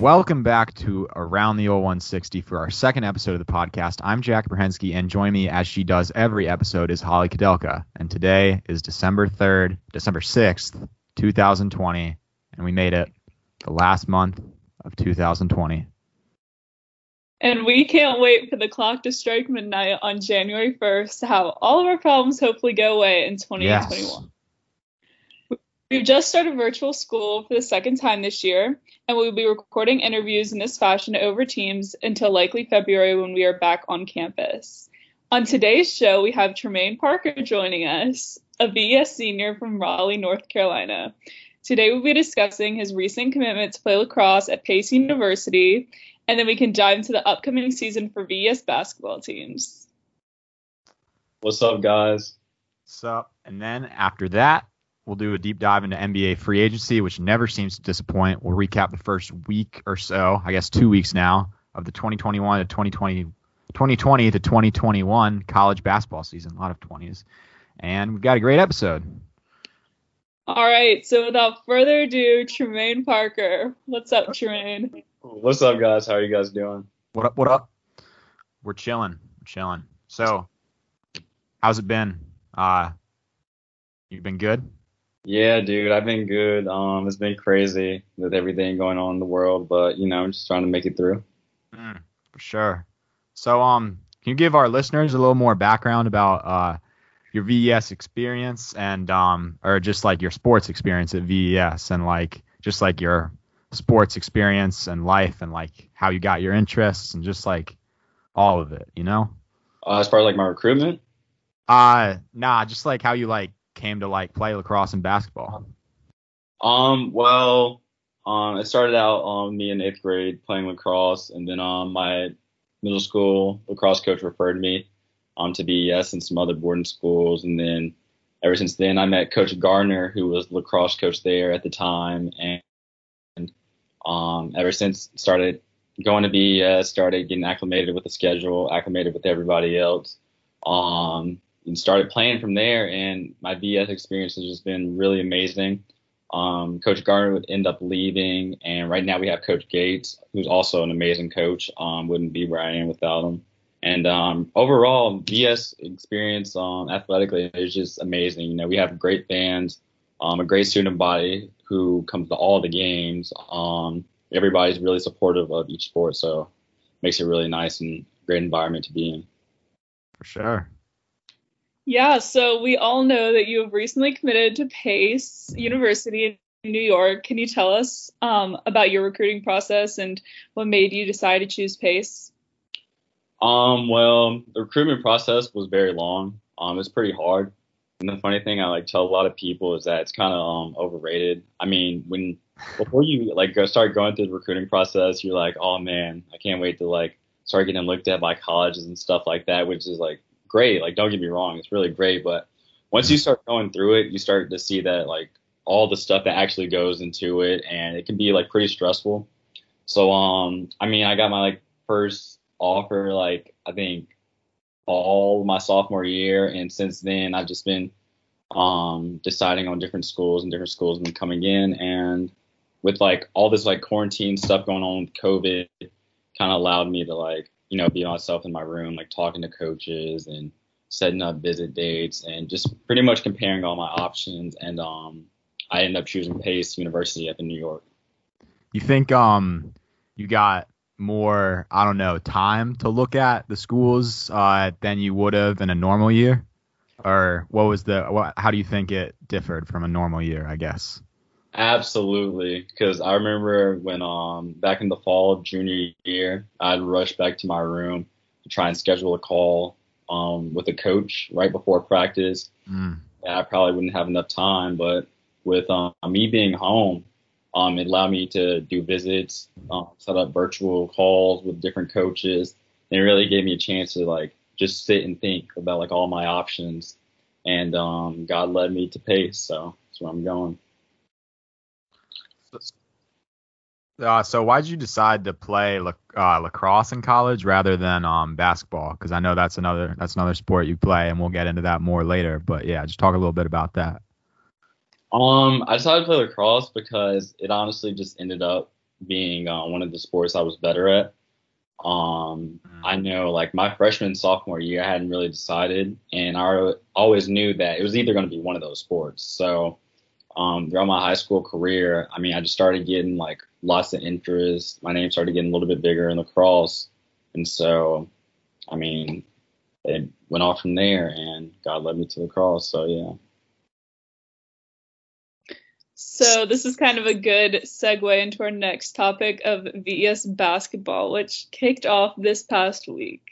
Welcome back to Around the Old 160 for our second episode of the podcast. I'm Jack Brahensky, and join me as she does every episode is Holly Kadelka. And today is December 3rd, December 6th, 2020, and we made it the last month of 2020. And we can't wait for the clock to strike midnight on January 1st to have all of our problems hopefully go away in 2021. Yes. We've just started virtual school for the second time this year, and we'll be recording interviews in this fashion over Teams until likely February when we are back on campus. On today's show, we have Tremaine Parker joining us, a VES senior from Raleigh, North Carolina. Today, we'll be discussing his recent commitment to play lacrosse at Pace University, and then we can dive into the upcoming season for VES basketball teams. What's up, guys? So, and then after that, we'll do a deep dive into NBA free agency, which never seems to disappoint. We'll recap the first week or so, I guess two weeks now, of the 2021 to 2020, 2020 to 2021 college basketball season. A lot of 20s. And we've got a great episode. All right, so without further ado, Tremaine Parker. What's up, Tremaine? What's up, guys? How are you guys doing? What up? What up? We're chilling. We're chilling. So, how's it been? Uh, you've been good? Yeah, dude, I've been good. Um, it's been crazy with everything going on in the world, but you know, I'm just trying to make it through. Mm, for sure. So, um, can you give our listeners a little more background about uh your VES experience and um, or just like your sports experience at VES and like just like your sports experience and life and like how you got your interests and just like all of it, you know? Uh, as far as like my recruitment, Uh, nah, just like how you like came to like play lacrosse and basketball. um, well, um, it started out um me in eighth grade playing lacrosse, and then um my middle school lacrosse coach referred me um to VES and some other boarding schools, and then ever since then I met Coach Gardner, who was lacrosse coach there at the time, and um ever since started going to VES, started getting acclimated with the schedule, acclimated with everybody else, um and started playing from there. And my BS experience has just been really amazing. Um, coach Garner would end up leaving, and right now we have Coach Gates, who's also an amazing coach. Um, wouldn't be where I am without him. And um, overall, BS experience um, athletically is just amazing. You know, we have great fans, um, a great student body who comes to all the games. Um, everybody's really supportive of each sport, so makes it really nice and great environment to be in. For sure. Yeah, so we all know that you have recently committed to Pace University in New York. Can you tell us um, about your recruiting process and what made you decide to choose Pace? Um, well, the recruitment process was very long. Um, it's pretty hard. And the funny thing I like tell a lot of people is that it's kind of um overrated. I mean, when before you like go start going through the recruiting process, you're like, oh man, I can't wait to like start getting looked at by colleges and stuff like that, which is like great. Like, don't get me wrong, it's really great. But once you start going through it, you start to see that like all the stuff that actually goes into it, and it can be like pretty stressful. So, um, I mean, I got my like first offer like I think all my sophomore year, and since then I've just been um deciding on different schools and different schools been coming in, and with like all this like quarantine stuff going on with COVID, kind of allowed me to like you know be myself in my room, like talking to coaches and setting up visit dates and just pretty much comparing all my options, and um I ended up choosing Pace University up in New York. You think um you got more I don't know time to look at the schools uh, than you would have in a normal year, or what was the what, how do you think it differed from a normal year? I guess. Absolutely, because I remember when um back in the fall of junior year, I'd rush back to my room to try and schedule a call um with a coach right before practice. Mm. And I probably wouldn't have enough time, but with um, me being home, um, it allowed me to do visits, um, set up virtual calls with different coaches, and it really gave me a chance to like just sit and think about like all my options. And um, God led me to Pace, so that's where I'm going. Uh, so why did you decide to play lac- uh, lacrosse in college rather than um, basketball? Because I know that's another that's another sport you play, and we'll get into that more later. But yeah, just talk a little bit about that. Um, I decided to play lacrosse because it honestly just ended up being uh, one of the sports I was better at. Um, Mm. I know like my freshman sophomore year, I hadn't really decided, and I always knew that it was either going to be one of those sports. So um, throughout my high school career, I mean, I just started getting like lots of interest. My name started getting a little bit bigger in lacrosse, and so I mean, it went off from there, and God led me to lacrosse. So yeah. So this is kind of a good segue into our next topic of VES basketball, which kicked off this past week.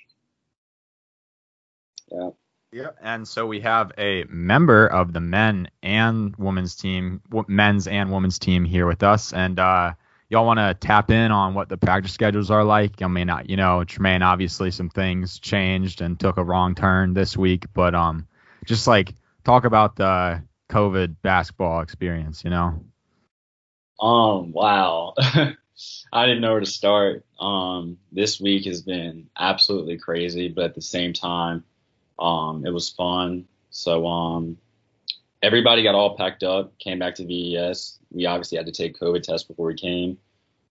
Yeah. Yeah, and so we have a member of the men and women's team, men's and women's team here with us, and uh, y'all want to tap in on what the practice schedules are like. I mean, you know, Tremaine, obviously some things changed and took a wrong turn this week, but um, just like talk about the COVID basketball experience, you know. Um, wow. I didn't know where to start. Um, this week has been absolutely crazy, but at the same time, um, it was fun. So, um, everybody got all packed up, came back to VES. We obviously had to take COVID tests before we came.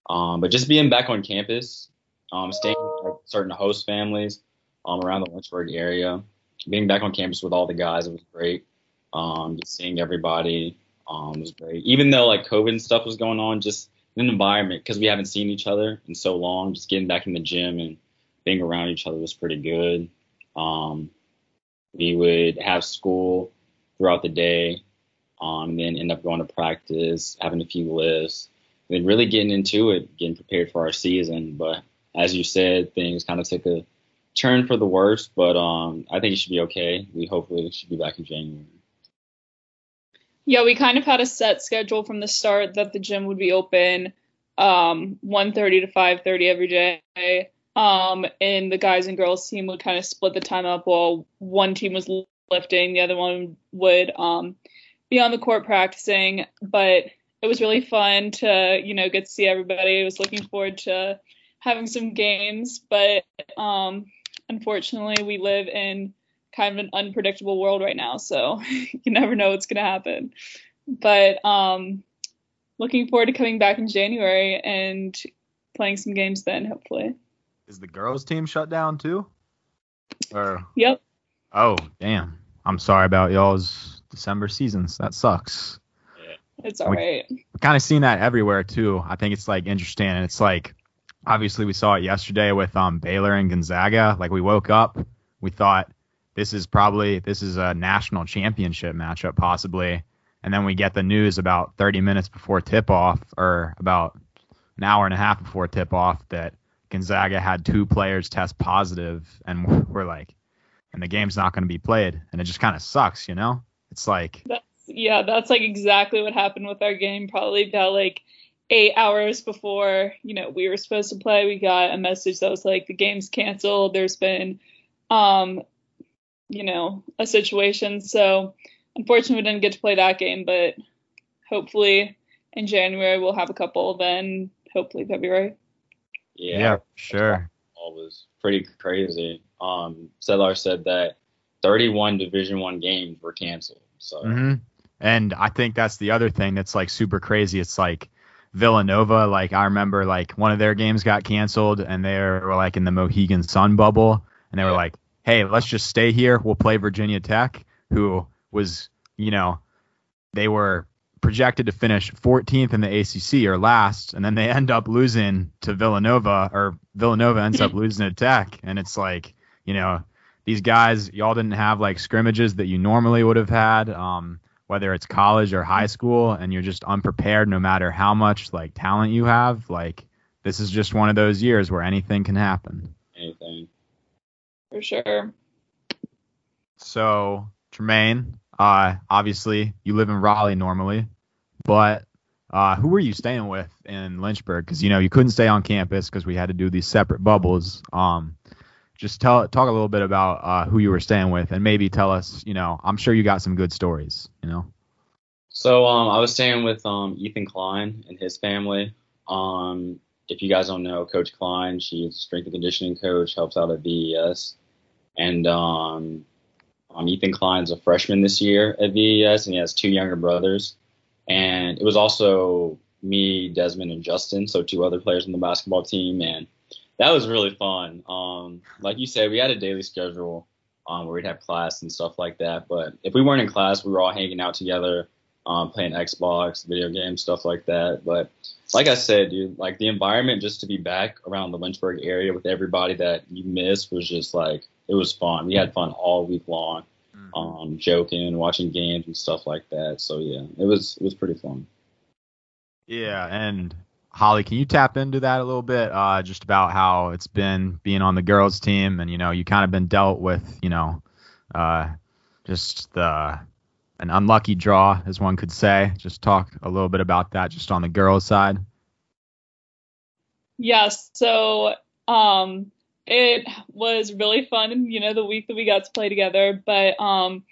Um, but just being back on campus, um, staying with certain host families, um, around the Lynchburg area, being back on campus with all the guys, it was great. Um, just seeing everybody, was great. Even though like COVID and stuff was going on, just an environment because we haven't seen each other in so long, just getting back in the gym and being around each other was pretty good. Um, we would have school throughout the day, um, and then end up going to practice, having a few lifts, and then really getting into it, getting prepared for our season. But as you said, things kind of took a turn for the worse, but um, I think it should be okay. We hopefully should be back in January. Yeah, we kind of had a set schedule from the start that the gym would be open um 1:30 to 5:30 every day. Um and the guys and girls team would kind of split the time up while one team was lifting, the other one would um be on the court practicing, but it was really fun to, you know, get to see everybody. I was looking forward to having some games, but um unfortunately we live in kind of an unpredictable world right now, so you never know what's gonna happen. But um, looking forward to coming back in January and playing some games then, hopefully. Is the girls team shut down too? Or Yep. oh, damn. I'm sorry about y'all's December seasons. That sucks. It's all We- right. We're kind of seen that everywhere too. I think it's like interesting, and it's like obviously we saw it yesterday with um Baylor and Gonzaga. Like we woke up, we thought this is probably this is a national championship matchup possibly, and then we get the news about 30 minutes before tip off or about an hour and a half before tip off that Gonzaga had two players test positive, and we're- like, and the game's not going to be played, and it just kind of sucks, you know? It's like That's yeah, that's like exactly what happened with our game. Probably about like eight hours before you know we were supposed to play, we got a message that was like the game's canceled. There's been um you know a situation, so unfortunately we didn't get to play that game, but hopefully in January we'll have a couple. Then hopefully February. Yeah, yeah, sure. all was pretty crazy. Um, Sedlar said that 31 Division One games were canceled. So hmm And I think that's the other thing that's like super crazy. It's like Villanova. Like I remember like one of their games got canceled, and they were like in the Mohegan Sun bubble, and they were Yeah. like, "Hey, let's just stay here. We'll play Virginia Tech, who was, you know, they were projected to finish 14th in the ACC or last, and then they end up losing to Villanova, or Villanova ends up losing to Tech, and it's like, you know, these guys, y'all didn't have like scrimmages that you normally would have had, um, whether it's college or high school, and you're just unprepared no matter how much like talent you have. Like this is just one of those years where anything can happen. anything. For sure. So Tremaine, uh, obviously you live in Raleigh normally, but uh, who were you staying with in Lynchburg? Because you know you couldn't stay on campus because we had to do these separate bubbles. Um, just tell talk a little bit about uh, who you were staying with, and maybe tell us. You know, I'm sure you got some good stories. You know. So um, I was staying with um, Ethan Klein and his family. Um, if you guys don't know, Coach Klein, she's strength and conditioning coach, helps out at VES. And um, um, Ethan Klein's a freshman this year at VES, and he has two younger brothers. And it was also me, Desmond, and Justin, so two other players on the basketball team, and that was really fun. Um, like you said, we had a daily schedule um, where we'd have class and stuff like that. But if we weren't in class, we were all hanging out together, um, playing Xbox, video games, stuff like that. But like I said, dude, like the environment just to be back around the Lynchburg area with everybody that you miss was just like it was fun. We had fun all week long, mm-hmm. um, joking, watching games and stuff like that. So yeah, it was it was pretty fun. Yeah, and Holly, can you tap into that a little bit? Uh, just about how it's been being on the girls' team, and you know, you kind of been dealt with, you know, uh, just the an unlucky draw, as one could say. Just talk a little bit about that, just on the girls' side. Yes. So, um, it was really fun, you know, the week that we got to play together. But um,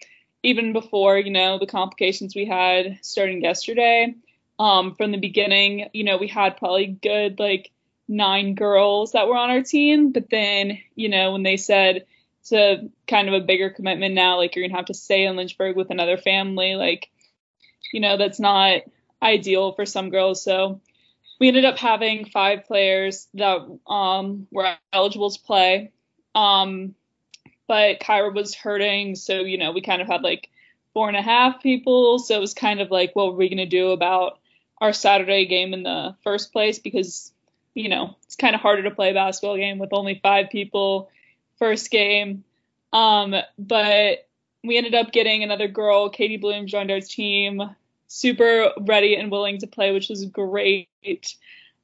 even before, you know, the complications we had starting yesterday, um, from the beginning. You know, we had probably good like nine girls that were on our team, but then, you know, when they said it's a kind of a bigger commitment now, like you're gonna have to stay in Lynchburg with another family, like, you know, that's not ideal for some girls. So we ended up having five players that um, were eligible to play. Um, but Kyra was hurting, so you know we kind of had like four and a half people. So it was kind of like, what were we gonna do about our Saturday game in the first place because, you know, it's kind of harder to play a basketball game with only five people first game. Um, but we ended up getting another girl, Katie Bloom, joined our team, super ready and willing to play, which was great.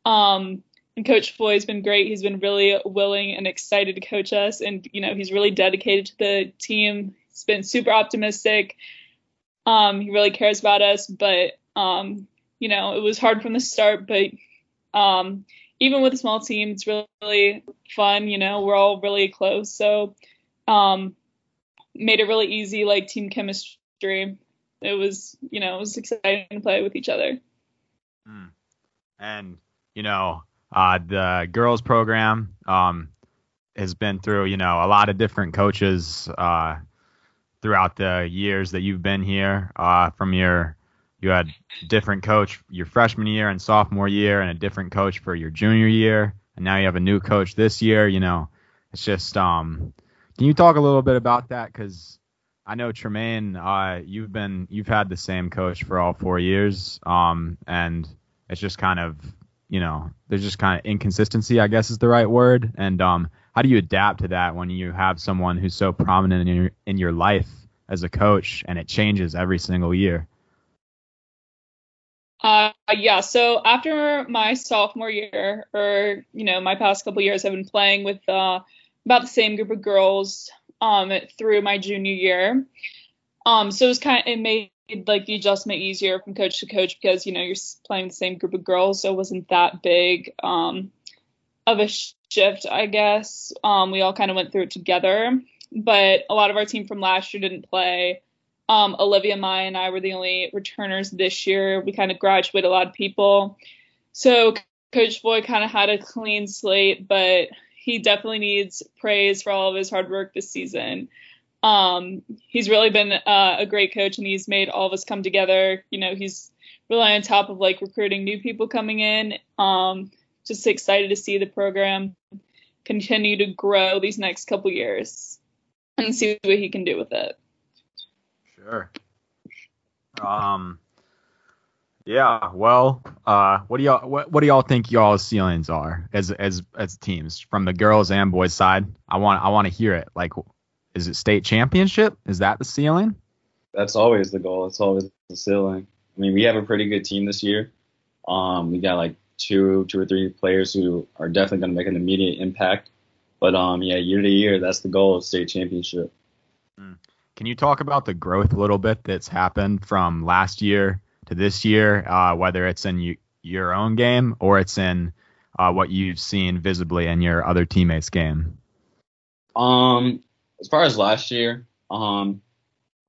Um, and Coach Foy's been great. He's been really willing and excited to coach us, and you know he's really dedicated to the team. He's been super optimistic. Um, he really cares about us, but um, you know, it was hard from the start, but um, even with a small team, it's really, really fun. You know, we're all really close, so um, made it really easy, like team chemistry. It was, you know, it was exciting to play with each other. Mm. And you know, uh, the girls program um, has been through, you know, a lot of different coaches uh, throughout the years that you've been here. Uh, from your you had different coach your freshman year and sophomore year and a different coach for your junior year and now you have a new coach this year you know it's just um can you talk a little bit about that because i know tremaine uh you've been you've had the same coach for all four years um and it's just kind of you know there's just kind of inconsistency i guess is the right word and um how do you adapt to that when you have someone who's so prominent in your in your life as a coach and it changes every single year uh, yeah. So after my sophomore year, or you know, my past couple years, I've been playing with uh, about the same group of girls um, through my junior year. Um, so it was kind of it made like the adjustment easier from coach to coach because you know you're playing the same group of girls, so it wasn't that big um, of a shift, I guess. Um, we all kind of went through it together, but a lot of our team from last year didn't play. Um, Olivia, Maya, and I were the only returners this year. We kind of graduated a lot of people. So Coach Boy kind of had a clean slate, but he definitely needs praise for all of his hard work this season. Um, he's really been uh, a great coach and he's made all of us come together. You know, he's really on top of like recruiting new people coming in. Um, just excited to see the program continue to grow these next couple years and see what he can do with it. Sure. Um. Yeah. Well, uh, what do y'all what, what do y'all think y'all's ceilings are as as as teams from the girls and boys side? I want I want to hear it. Like, is it state championship? Is that the ceiling? That's always the goal. It's always the ceiling. I mean, we have a pretty good team this year. Um, we got like two two or three players who are definitely going to make an immediate impact. But um, yeah, year to year, that's the goal of state championship. Mm. Can you talk about the growth a little bit that's happened from last year to this year, uh, whether it's in you, your own game or it's in uh, what you've seen visibly in your other teammates' game? Um, as far as last year, um,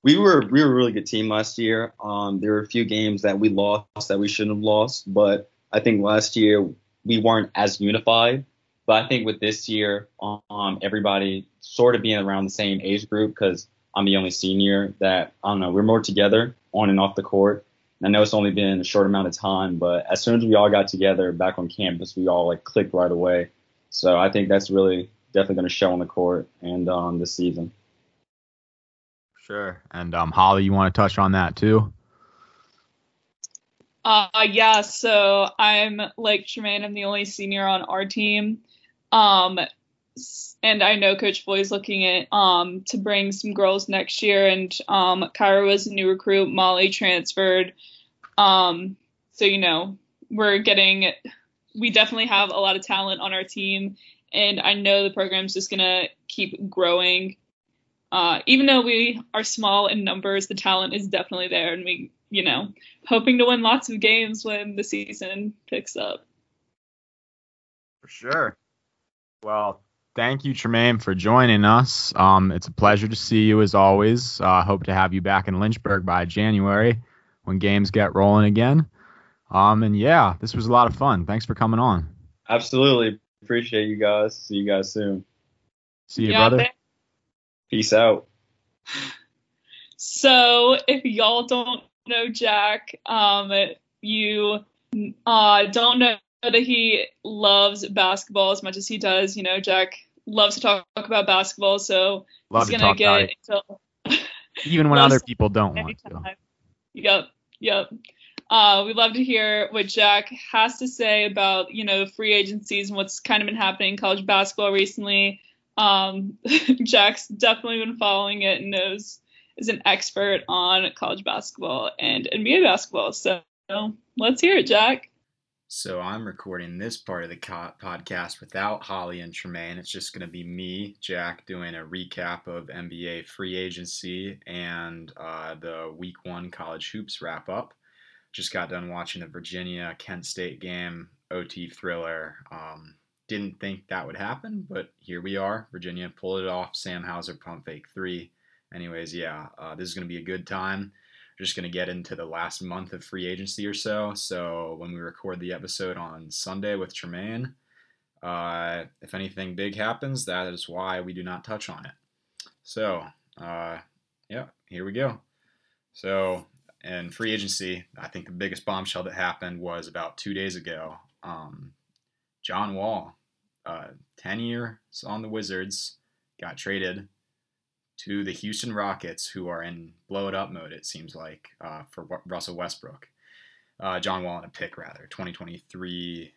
we were we were a really good team last year. Um, there were a few games that we lost that we shouldn't have lost, but I think last year we weren't as unified. But I think with this year, um, everybody sort of being around the same age group because I'm the only senior that I don't know. We're more together on and off the court, I know it's only been a short amount of time, but as soon as we all got together back on campus, we all like clicked right away. So I think that's really definitely going to show on the court and um, this season. Sure. And um, Holly, you want to touch on that too? Uh, yeah. So I'm like Tremaine. I'm the only senior on our team. Um, and I know Coach Floyd's looking at um to bring some girls next year, and um Kyra was a new recruit, Molly transferred, um so you know we're getting we definitely have a lot of talent on our team, and I know the program's just gonna keep growing. Uh, even though we are small in numbers, the talent is definitely there, and we you know hoping to win lots of games when the season picks up. For sure. Well, thank you, Tremaine, for joining us. Um, it's a pleasure to see you as always. Uh, hope to have you back in Lynchburg by January when games get rolling again. Um, and yeah, this was a lot of fun. Thanks for coming on. Absolutely. Appreciate you guys. See you guys soon. See you, yeah, brother. Peace out. So, if y'all don't know Jack, um, you uh, don't know that he loves basketball as much as he does. You know, Jack loves to talk about basketball, so Love he's gonna get into even when other people don't want to. Yep, yep. Uh, we'd love to hear what Jack has to say about you know free agencies and what's kind of been happening in college basketball recently. Um, Jack's definitely been following it and knows is an expert on college basketball and NBA basketball. So let's hear it, Jack. So I'm recording this part of the co- podcast without Holly and Tremaine. It's just going to be me, Jack, doing a recap of NBA free agency and uh, the Week One college hoops wrap up. Just got done watching the Virginia Kent State game, OT thriller. Um, didn't think that would happen, but here we are. Virginia pulled it off. Sam Hauser pump fake three. Anyways, yeah, uh, this is going to be a good time just going to get into the last month of free agency or so. So when we record the episode on Sunday with Tremaine, uh, if anything big happens, that is why we do not touch on it. So, uh, yeah, here we go. So, in free agency, I think the biggest bombshell that happened was about two days ago. Um, John Wall, uh, 10 years on the Wizards, got traded to the Houston Rockets, who are in blow it up mode, it seems like, uh, for Russell Westbrook. Uh, John Wall and a pick, rather. 2023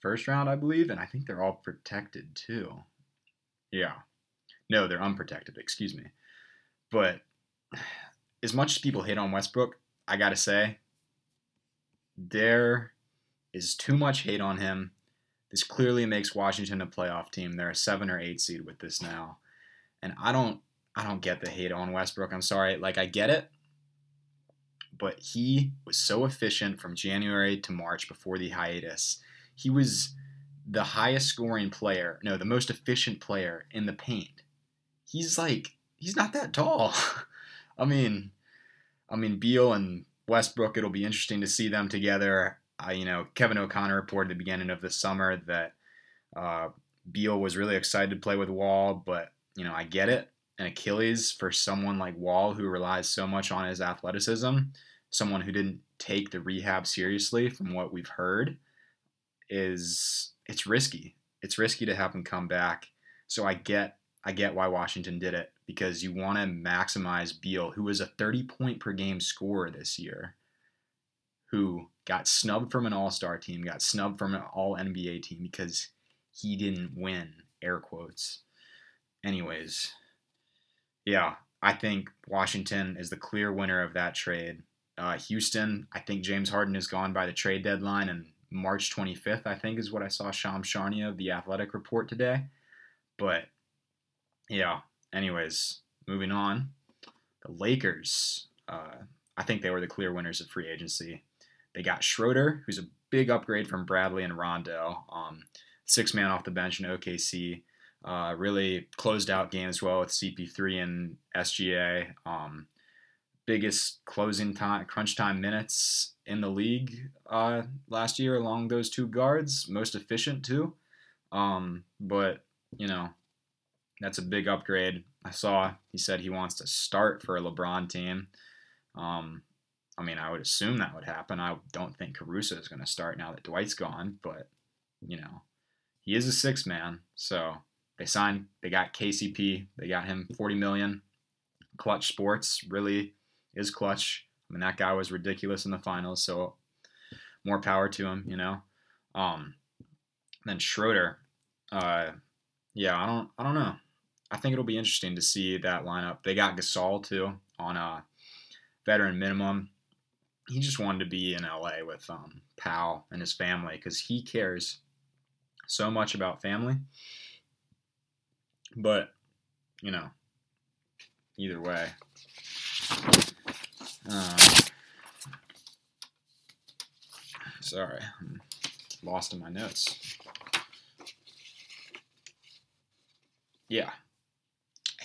first round, I believe, and I think they're all protected too. Yeah. No, they're unprotected, excuse me. But as much as people hate on Westbrook, I gotta say, there is too much hate on him. This clearly makes Washington a playoff team. They're a seven or eight seed with this now. And I don't I don't get the hate on Westbrook. I'm sorry. Like, I get it. But he was so efficient from January to March before the hiatus. He was the highest scoring player, no, the most efficient player in the paint. He's like, he's not that tall. I mean, I mean, Beal and Westbrook, it'll be interesting to see them together. Uh, you know, Kevin O'Connor reported at the beginning of the summer that uh, Beal was really excited to play with Wall, but, you know, I get it an Achilles for someone like Wall who relies so much on his athleticism, someone who didn't take the rehab seriously from what we've heard is it's risky. It's risky to have him come back. So I get I get why Washington did it because you want to maximize Beal, who was a 30 point per game scorer this year, who got snubbed from an all-star team, got snubbed from an all NBA team because he didn't win, air quotes. Anyways, yeah, I think Washington is the clear winner of that trade. Uh, Houston, I think James Harden is gone by the trade deadline, and March 25th, I think, is what I saw Shams Charania of the Athletic report today. But yeah, anyways, moving on. The Lakers, uh, I think they were the clear winners of free agency. They got Schroeder, who's a big upgrade from Bradley and Rondo, um, six man off the bench in OKC. Uh, really closed out games well with CP3 and SGA. Um, biggest closing time, crunch time minutes in the league uh, last year along those two guards. Most efficient too. Um, but you know, that's a big upgrade. I saw he said he wants to start for a LeBron team. Um, I mean, I would assume that would happen. I don't think Caruso is going to start now that Dwight's gone, but you know, he is a six man. So they signed, they got KCP, they got him 40 million. Clutch Sports really is clutch. I mean, that guy was ridiculous in the finals, so more power to him, you know. Um, then Schroeder, uh, yeah, I don't, I don't know. I think it'll be interesting to see that lineup. They got Gasol too on a veteran minimum. He just wanted to be in LA with um, Pau and his family because he cares so much about family. But you know, either way. Uh, sorry, I'm lost in my notes. Yeah,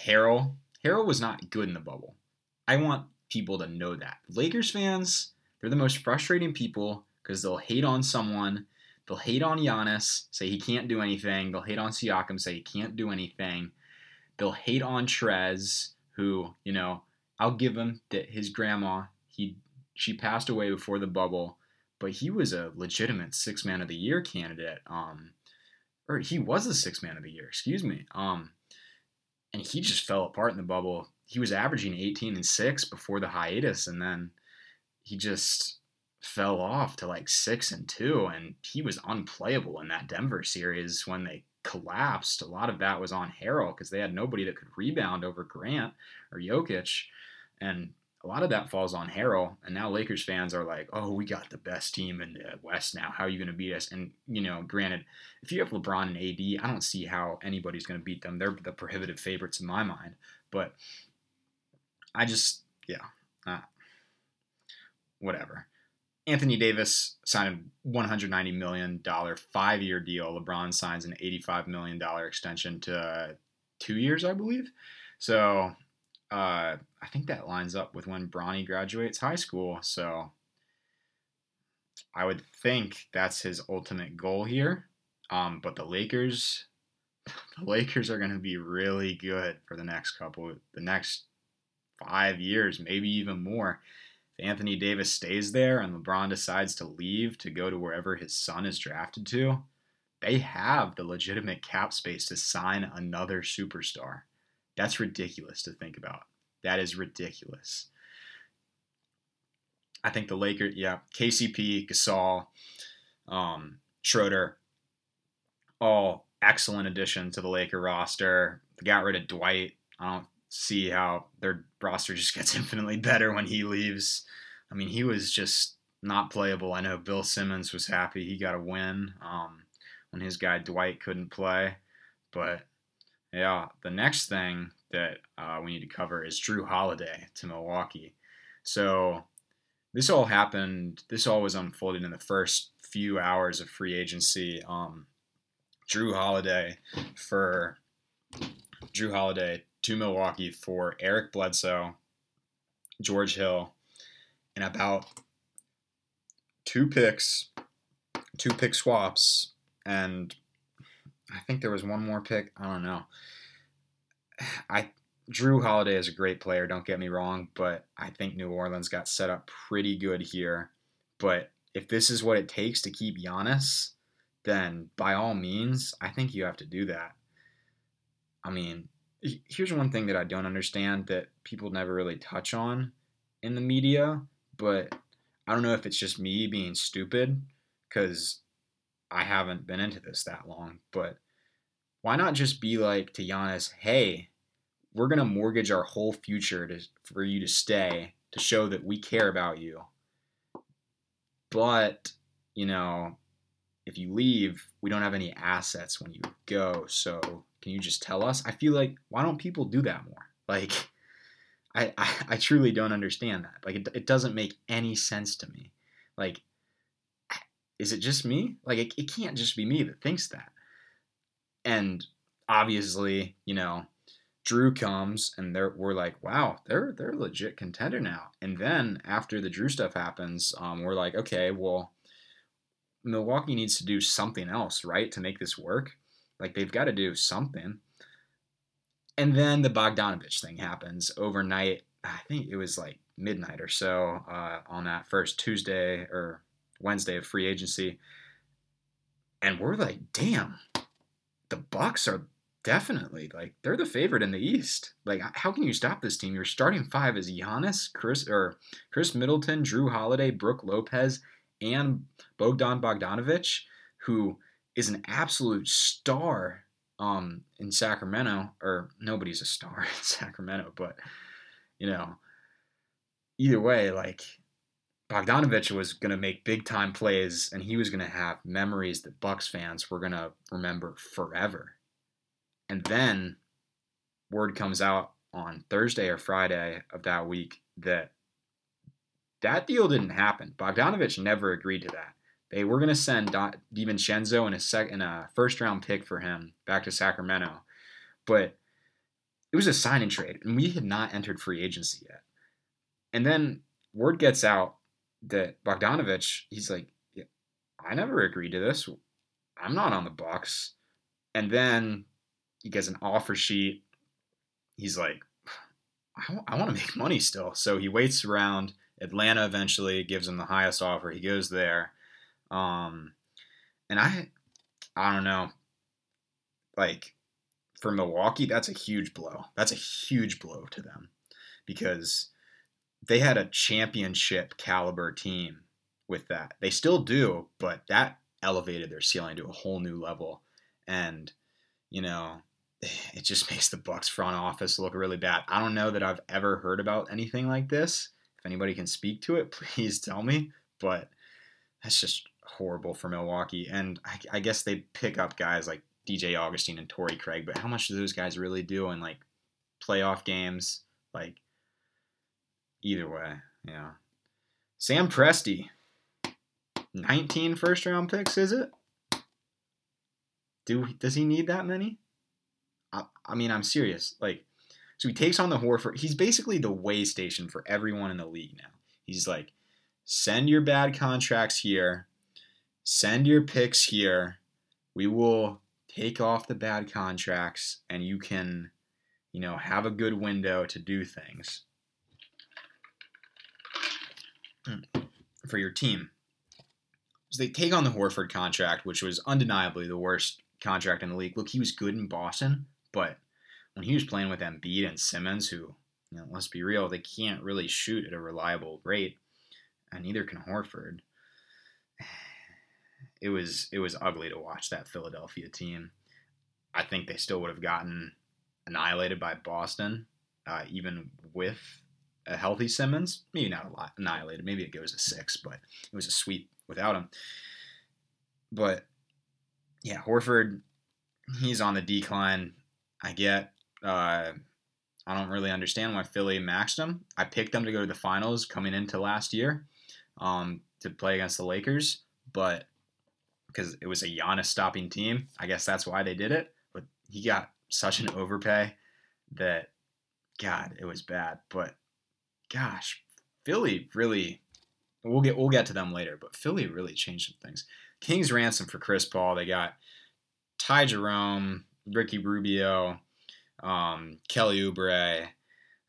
Harrell. Harrell was not good in the bubble. I want people to know that. Lakers fans, they're the most frustrating people because they'll hate on someone. They'll hate on Giannis, say he can't do anything. They'll hate on Siakam, say he can't do anything. They'll hate on Trez, who, you know, I'll give him that his grandma, he she passed away before the bubble, but he was a legitimate six man of the year candidate. Um or he was the six man of the year, excuse me. Um and he just fell apart in the bubble. He was averaging 18 and 6 before the hiatus and then he just fell off to like 6 and 2 and he was unplayable in that Denver series when they collapsed. A lot of that was on Harrell because they had nobody that could rebound over Grant or Jokic and a lot of that falls on Harrell. And now Lakers fans are like, oh, we got the best team in the West now. How are you going to beat us? And, you know, granted, if you have LeBron and AD, I don't see how anybody's going to beat them. They're the prohibitive favorites in my mind. But I just, yeah, uh, whatever. Anthony Davis signed a $190 million five year deal. LeBron signs an $85 million extension to uh, two years, I believe. So uh, I think that lines up with when Bronny graduates high school. So I would think that's his ultimate goal here. Um, but the Lakers, the Lakers are going to be really good for the next couple, the next five years, maybe even more. If Anthony Davis stays there and LeBron decides to leave to go to wherever his son is drafted to, they have the legitimate cap space to sign another superstar. That's ridiculous to think about. That is ridiculous. I think the Lakers, yeah, KCP, Gasol, um, Schroeder, all excellent addition to the Laker roster. They got rid of Dwight. I don't see how their roster just gets infinitely better when he leaves. I mean, he was just not playable. I know Bill Simmons was happy he got a win um, when his guy Dwight couldn't play. But yeah, the next thing that uh, we need to cover is Jrue Holiday to Milwaukee. So this all happened. This all was unfolded in the first few hours of free agency. Um, Jrue Holiday for Jrue Holiday to Milwaukee for Eric Bledsoe, George Hill, and about two picks, two pick swaps, and I think there was one more pick. I don't know. I Jrue Holiday is a great player, don't get me wrong, but I think New Orleans got set up pretty good here. But if this is what it takes to keep Giannis, then by all means, I think you have to do that. I mean, here's one thing that I don't understand that people never really touch on in the media, but I don't know if it's just me being stupid because I haven't been into this that long, but why not just be like to Giannis, hey, we're gonna mortgage our whole future to, for you to stay to show that we care about you. But, you know, if you leave, we don't have any assets when you go. So can you just tell us? I feel like why don't people do that more? Like I, I, I truly don't understand that. Like it, it doesn't make any sense to me. Like is it just me? Like it, it can't just be me that thinks that. And obviously, you know, Jrue comes and they're we're like, wow, they're they're a legit contender now. And then after the Jrue stuff happens, um, we're like, okay, well, Milwaukee needs to do something else, right, to make this work. Like they've got to do something. And then the Bogdanovich thing happens overnight. I think it was like midnight or so uh, on that first Tuesday or Wednesday of free agency, and we're like, damn, the Bucks are definitely like they're the favorite in the East. Like, how can you stop this team? Your starting five is Giannis, Chris or Khris Middleton, Jrue Holiday, Brook Lopez, and Bogdan Bogdanovich, who is an absolute star um, in Sacramento. Or nobody's a star in Sacramento, but you know, either way, like Bogdanovich was going to make big time plays and he was going to have memories that Bucks fans were going to remember forever. And then word comes out on Thursday or Friday of that week that that deal didn't happen. Bogdanovich never agreed to that. They were going to send DiVincenzo and a a first round pick for him back to Sacramento, but it was a sign and trade, and we had not entered free agency yet. And then word gets out that Bogdanovich, he's like, yeah, I never agreed to this. I'm not on the Bucks. And then he gets an offer sheet. He's like, I, I want to make money still. So he waits around. Atlanta eventually gives him the highest offer. He goes there. Um, and I, I don't know. Like for Milwaukee, that's a huge blow. That's a huge blow to them because they had a championship caliber team with that. They still do, but that elevated their ceiling to a whole new level. And, you know, it just makes the Bucks front office look really bad. I don't know that I've ever heard about anything like this. Anybody can speak to it, please tell me. But that's just horrible for Milwaukee. And I, I guess they pick up guys like DJ Augustin and Torrey Craig, but how much do those guys really do in like playoff games? Like either way, yeah. Sam Presti, 19 first round picks, is it? Do does he need that many? I, I mean, I'm serious. Like, so he takes on the Horford. He's basically the way station for everyone in the league now. He's like, send your bad contracts here, send your picks here. We will take off the bad contracts, and you can, you know, have a good window to do things. Hmm. for your team. So they take on the Horford contract, which was undeniably the worst contract in the league. Look, he was good in Boston, but when he was playing with Embiid and Simmons, who, you know, let's be real, they can't really shoot at a reliable rate, and neither can Horford. It was it was ugly to watch that Philadelphia team. I think they still would have gotten annihilated by Boston, uh, even with a healthy Simmons. Maybe not a lot annihilated. Maybe it goes to six, but it was a sweep without him. But yeah, Horford, he's on the decline. I get. Uh, I don't really understand why Philly maxed them. I picked them to go to the finals coming into last year um, to play against the Lakers, but because it was a Giannis stopping team, I guess that's why they did it. But he got such an overpay that, God, it was bad. But gosh, Philly really we'll get we'll get to them later, but Philly really changed some things. King's ransom for Chris Paul. They got Ty Jerome, Ricky Rubio, um, Kelly Oubre,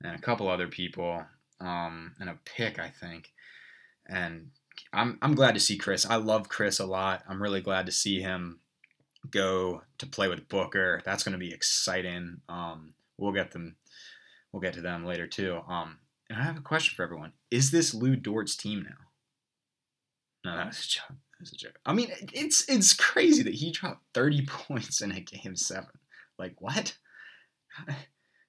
and a couple other people, um, and a pick, I think. And I'm I'm glad to see Chris. I love Chris a lot. I'm really glad to see him go to play with Booker. That's going to be exciting. Um, we'll get them. We'll get to them later too. Um, and I have a question for everyone: Is this Lu Dort's team now? No, that was a joke. That was a joke. I mean, it's it's crazy that he dropped 30 points in a game seven. Like what?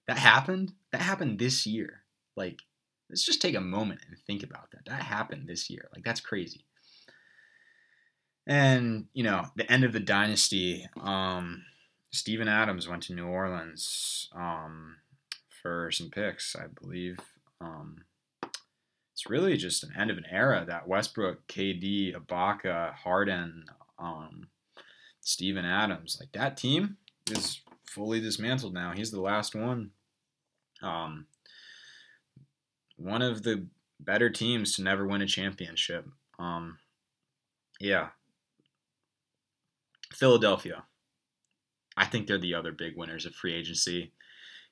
That happened. That happened this year. Like, let's just take a moment and think about that. That happened this year. Like that's crazy. And you know, the end of the dynasty. Um, Steven Adams went to New Orleans um, for some picks, I believe. Um, it's really just an end of an era that Westbrook, KD, Ibaka, Harden, um, Steven Adams, like that team is fully dismantled now. He's the last one. Um, one of the better teams to never win a championship. Um, yeah. Philadelphia. I think they're the other big winners of free agency.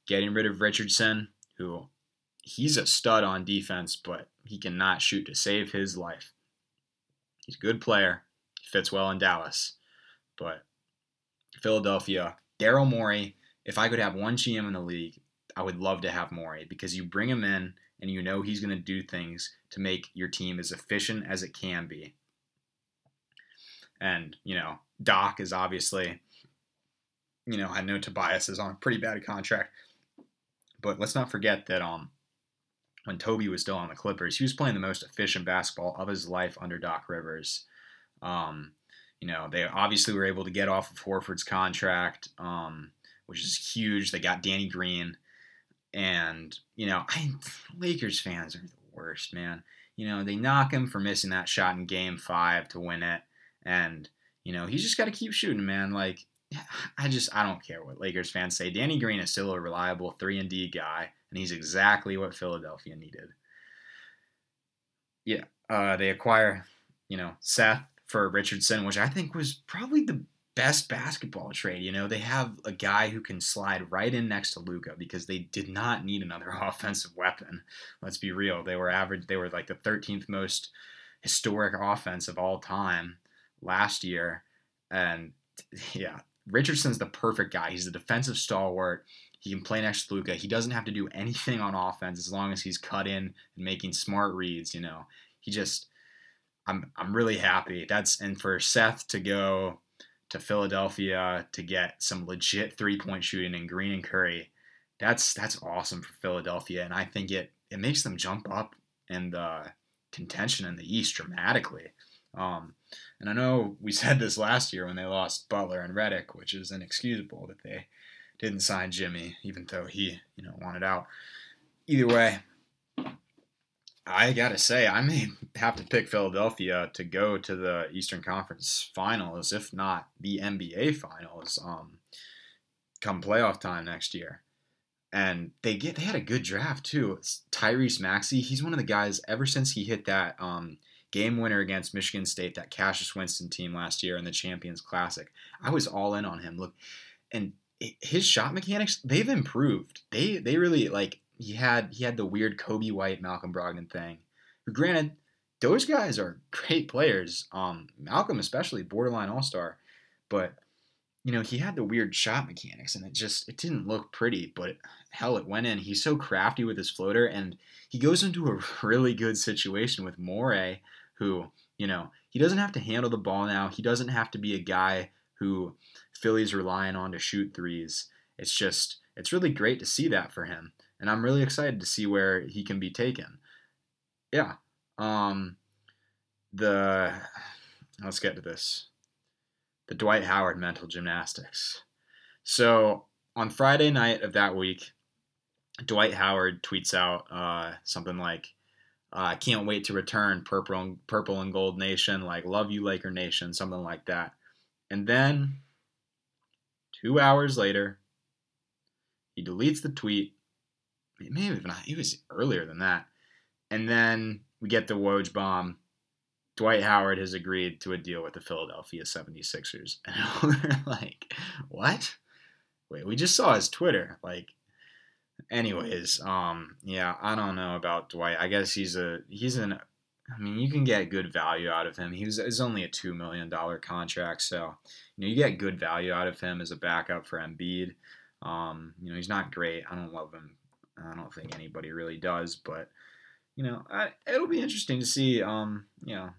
Getting rid of Richardson, who he's a stud on defense, but he cannot shoot to save his life. He's a good player. He fits well in Dallas. But Philadelphia, Daryl Morey, if I could have one GM in the league, I would love to have Morey because you bring him in and you know he's going to do things to make your team as efficient as it can be. And, you know, Doc is obviously, you know, I know Tobias is on a pretty bad contract. But let's not forget that um when Toby was still on the Clippers, he was playing the most efficient basketball of his life under Doc Rivers. Um, you know, they obviously were able to get off of Horford's contract, um, which is huge. They got Danny Green, and you know, I Lakers fans are the worst, man. You know, they knock him for missing that shot in Game Five to win it, and you know, he's just got to keep shooting, man. Like, I just I don't care what Lakers fans say. Danny Green is still a reliable three and D guy, and he's exactly what Philadelphia needed. Yeah, uh, they acquire, you know, Seth for Richardson, which I think was probably the best basketball trade. You know, they have a guy who can slide right in next to Luka because they did not need another offensive weapon. Let's be real. They were average. They were like the 13th most historic offense of all time last year, and yeah, Richardson's the perfect guy. He's a defensive stalwart. He can play next to Luka. He doesn't have to do anything on offense as long as he's cut in and making smart reads. You know, he just. I'm I'm really happy. That's and for Seth to go to Philadelphia to get some legit three point shooting in Green and Curry. That's that's awesome for Philadelphia, and I think it it makes them jump up in the contention in the East dramatically. Um, and I know we said this last year when they lost Butler and Redick, which is inexcusable that they didn't sign Jimmy, even though he, you know, wanted out. Either way, I gotta say, I may have to pick Philadelphia to go to the Eastern Conference Finals, if not the NBA Finals, um, come playoff time next year. And they get they had a good draft too. It's Tyrese Maxey, he's one of the guys ever since he hit that um, game winner against Michigan State, that Cassius Winston team last year in the Champions Classic. I was all in on him. Look, and his shot mechanics they've improved. They they really like he had he had the weird Coby White Malcolm Brogdon thing. But Granted, those guys are great players. Um, Malcolm especially borderline all star, but you know he had the weird shot mechanics and it just it didn't look pretty. But hell, it went in. He's so crafty with his floater and he goes into a really good situation with Morey, who you know he doesn't have to handle the ball now. He doesn't have to be a guy who Philly's relying on to shoot threes. It's just it's really great to see that for him, and I'm really excited to see where he can be taken. Yeah. Um the let's get to this. The Dwight Howard mental gymnastics. So on Friday night of that week, Dwight Howard tweets out uh, something like, uh, "I can't wait to return, purple and purple and gold nation, like love you Laker nation, something like that." And then two hours later, he deletes the tweet. Maybe even it was earlier than that. And then we get the Woj bomb. Dwight Howard has agreed to a deal with the Philadelphia 76ers. And we're like, what? Wait, we just saw his Twitter. Like, anyways, um, yeah, I don't know about Dwight. I guess he's a he's an I mean, you can get good value out of him. He was it's only a two million dollar contract, so you know you get good value out of him as a backup for Embiid. Um, you know, he's not great. I don't love him. I don't think anybody really does, but you know, I, it'll be interesting to see. Um, you know,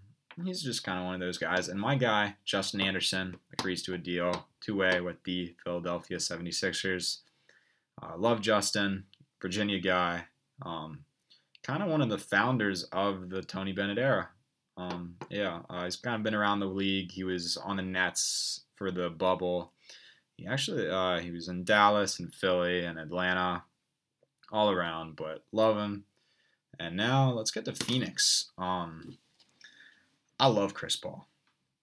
he's just kind of one of those guys. And my guy, Justin Anderson, agrees to a deal two way with the Philadelphia 76ers. Uh, love Justin, Virginia guy. Um, kind of one of the founders of the Tony Bennett era. Um, yeah, uh, he's kind of been around the league. He was on the Nets for the bubble. He actually uh, he was in Dallas and Philly and Atlanta, all around. But love him. And now let's get to Phoenix. Um, I love Chris Paul.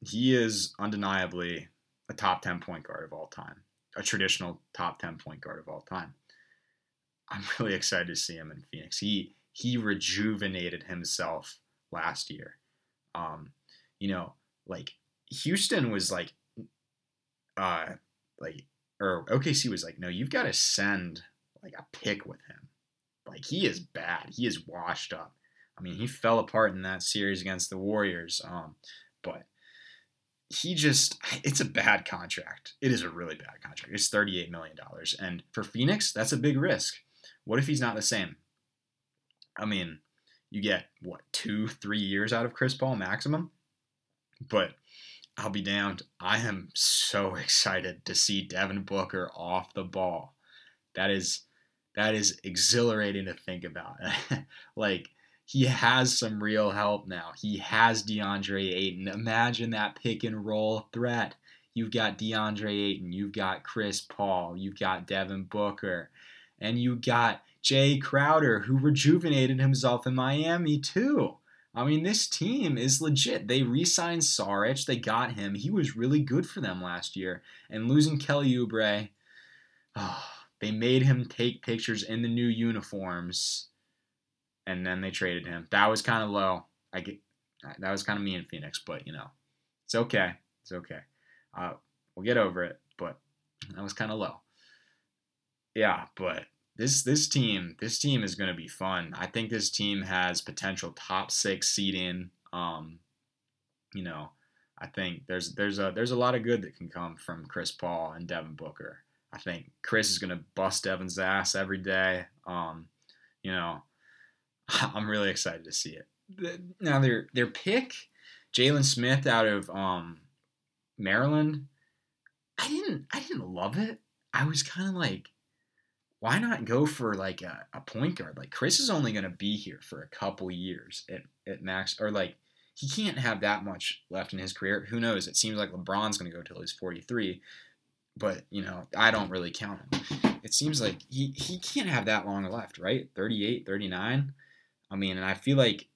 He is undeniably a top 10 point guard of all time, a traditional top 10 point guard of all time. I'm really excited to see him in Phoenix. He he rejuvenated himself last year. Um, you know, like Houston was like uh like or OKC was like, no, you've got to send like a pick with him Like he is bad. He is washed up. I mean, he fell apart in that series against the Warriors. Um, but he just it's a bad contract. It is a really bad contract. It's $38 million. And for Phoenix, that's a big risk. What if he's not the same? I mean, you get what, two, three years out of Chris Paul maximum? But I'll be damned. I am so excited to see Devin Booker off the ball. That is that is exhilarating to think about. like he has some real help now. He has DeAndre Ayton. Imagine that pick and roll threat. You've got DeAndre Ayton, you've got Chris Paul, you've got Devin Booker, and you got Jae Crowder, who rejuvenated himself in Miami too. I mean, this team is legit. They re-signed Saric. They got him. He was really good for them last year. And losing Kelly Oubre, oh, they made him take pictures in the new uniforms and then they traded him. That was kind of low. I get that was kind of me in Phoenix, but you know, it's okay. It's okay. Uh, we'll get over it. But that was kind of low. Yeah, but this this team this team is going to be fun. I think this team has potential top six seeding. Um, you know, I think there's there's a there's a lot of good that can come from Chris Paul and Devin Booker. I think Chris is going to bust Devin's ass every day. Um, you know, I'm really excited to see it. Now their their pick, Jalen Smith out of um, Maryland. I didn't I didn't love it. I was kind of like, why not go for like a, a point guard? Like Chris is only going to be here for a couple years at, at max, or like he can't have that much left in his career. Who knows? It seems like LeBron's going to go till he's 43, but you know I don't really count him. It seems like he he can't have that long left, right? 38, 39. I mean, and I feel like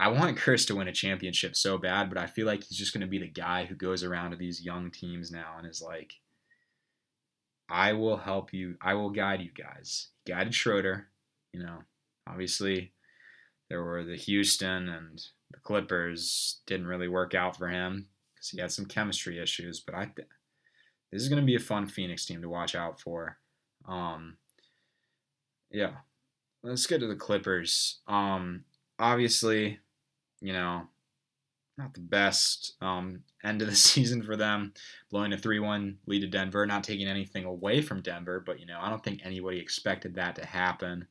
I want Chris to win a championship so bad, but I feel like he's just going to be the guy who goes around to these young teams now and is like, I will help you. I will guide you guys. He guided Schroeder, you know, obviously there were the Houston and the Clippers didn't really work out for him because he had some chemistry issues, but I th- this is going to be a fun Phoenix team to watch out for. Um, yeah, let's get to the Clippers. Um, obviously, you know, not the best um, end of the season for them, blowing a 3-1 lead to Denver, not taking anything away from Denver, but you know, I don't think anybody expected that to happen.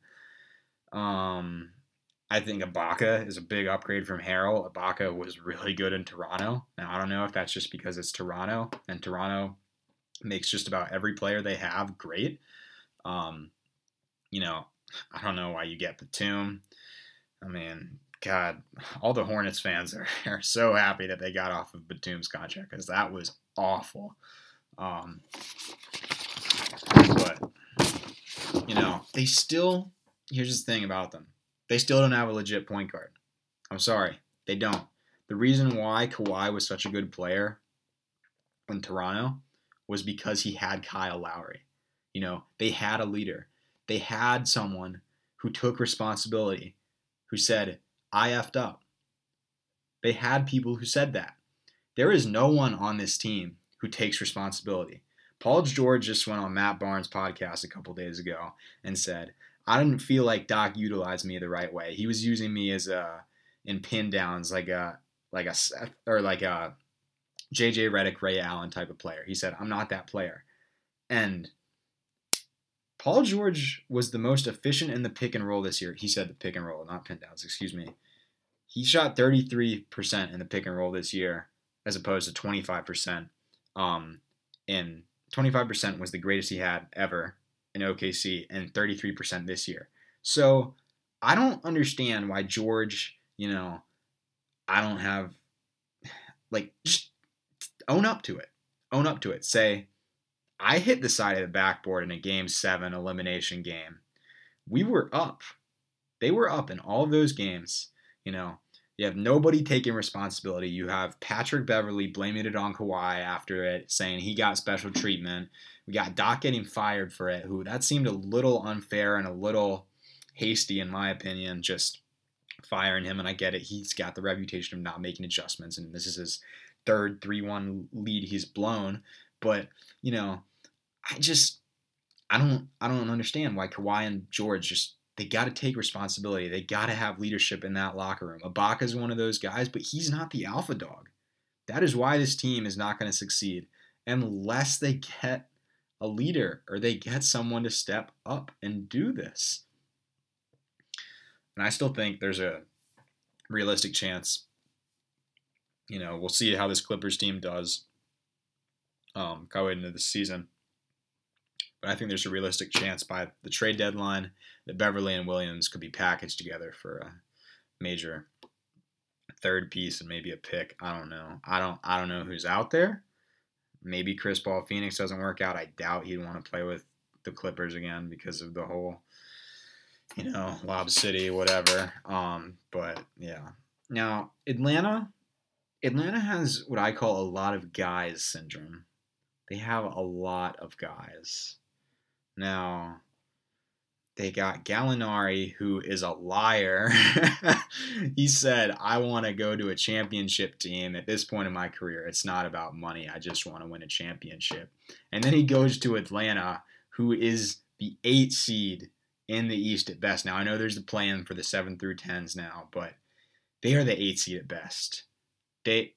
Um, I think Ibaka is a big upgrade from Harrell. Ibaka was really good in Toronto. Now I don't know if that's just because it's Toronto and Toronto makes just about every player they have great. Um, you know, I don't know why you get Batum. I mean, God, all the Hornets fans are, are so happy that they got off of Batum's contract because that was awful. Um, but, you know, they still, here's the thing about them they still don't have a legit point guard. I'm sorry, they don't. The reason why Kawhi was such a good player in Toronto was because he had Kyle Lowry. You know, they had a leader they had someone who took responsibility, who said, I effed up. They had people who said that. There is no one on this team who takes responsibility. Paul George just went on Matt Barnes' podcast a couple days ago and said, I didn't feel like Doc utilized me the right way. He was using me as a in pin downs like a like a or like a JJ Redick, Ray Allen type of player. He said, I'm not that player. And Paul George was the most efficient in the pick and roll this year. He said the pick and roll, not pin downs, excuse me. He shot 33% in the pick and roll this year as opposed to 25%. Um, and 25% was the greatest he had ever in OKC and 33% this year. So I don't understand why George, you know, I don't have, like, just own up to it. Own up to it. Say, I hit the side of the backboard in a game seven elimination game. We were up. They were up in all of those games. You know, you have nobody taking responsibility. You have Patrick Beverley blaming it on Kawhi after it, saying he got special treatment. We got Doc getting fired for it, who that seemed a little unfair and a little hasty, in my opinion, just firing him. And I get it. He's got the reputation of not making adjustments, and this is his third 3 1 lead he's blown. But, you know, I just I don't I don't understand why Kawhi and George just they got to take responsibility. They got to have leadership in that locker room. Ibaka is one of those guys, but he's not the alpha dog. That is why this team is not going to succeed unless they get a leader or they get someone to step up and do this. And I still think there's a realistic chance. You know, we'll see how this Clippers team does um, going into the season. But I think there's a realistic chance by the trade deadline that Beverley and Williams could be packaged together for a major third piece and maybe a pick. I don't know. I don't I don't know who's out there. Maybe Chris Paul Phoenix doesn't work out. I doubt he'd want to play with the Clippers again because of the whole you know, Lob City, whatever. Um, but yeah. Now, Atlanta Atlanta has what I call a lot of guys syndrome. They have a lot of guys. Now, they got Gallinari, who is a liar. he said, I want to go to a championship team at this point in my career. It's not about money. I just want to win a championship. And then he goes to Atlanta, who is the eight seed in the East at best. Now, I know there's a plan for the seven through tens now, but they are the eight seed at best. They,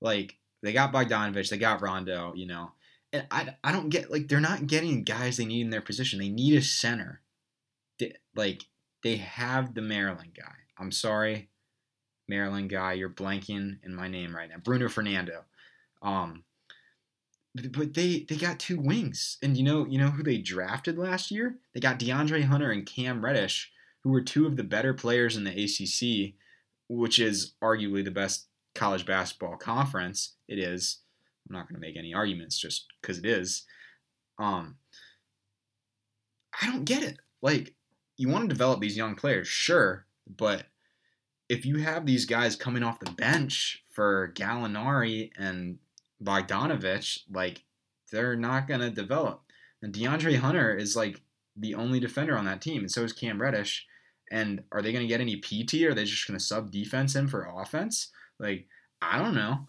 like, they got Bogdanovich, they got Rondo, you know. And I, I don't get like they're not getting guys they need in their position. They need a center. They, like they have the Maryland guy. I'm sorry, Maryland guy. You're blanking in my name right now. Bruno Fernando. Um, but, but they they got two wings, and you know you know who they drafted last year? They got DeAndre Hunter and Cam Reddish, who were two of the better players in the ACC, which is arguably the best college basketball conference. It is. I'm not going to make any arguments just because it is. Um, I don't get it. Like, you want to develop these young players, sure, but if you have these guys coming off the bench for Gallinari and Bogdanovich, like, they're not going to develop. And DeAndre Hunter is like the only defender on that team, and so is Cam Reddish. And are they going to get any PT? Or are they just going to sub defense in for offense? Like, I don't know.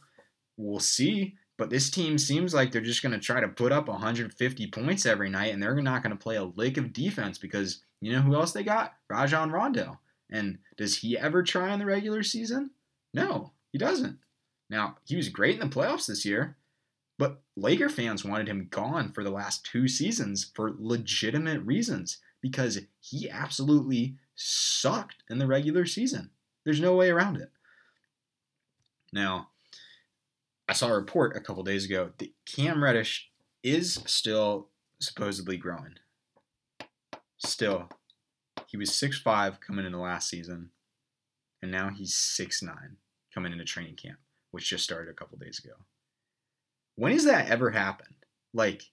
We'll see. But this team seems like they're just going to try to put up 150 points every night, and they're not going to play a lick of defense because you know who else they got? Rajon Rondo. And does he ever try in the regular season? No, he doesn't. Now, he was great in the playoffs this year, but Laker fans wanted him gone for the last two seasons for legitimate reasons because he absolutely sucked in the regular season. There's no way around it. Now, I saw a report a couple days ago that Cam Reddish is still supposedly growing. Still, he was 6'5 coming into last season, and now he's 6'9 coming into training camp, which just started a couple days ago. When has that ever happened? Like,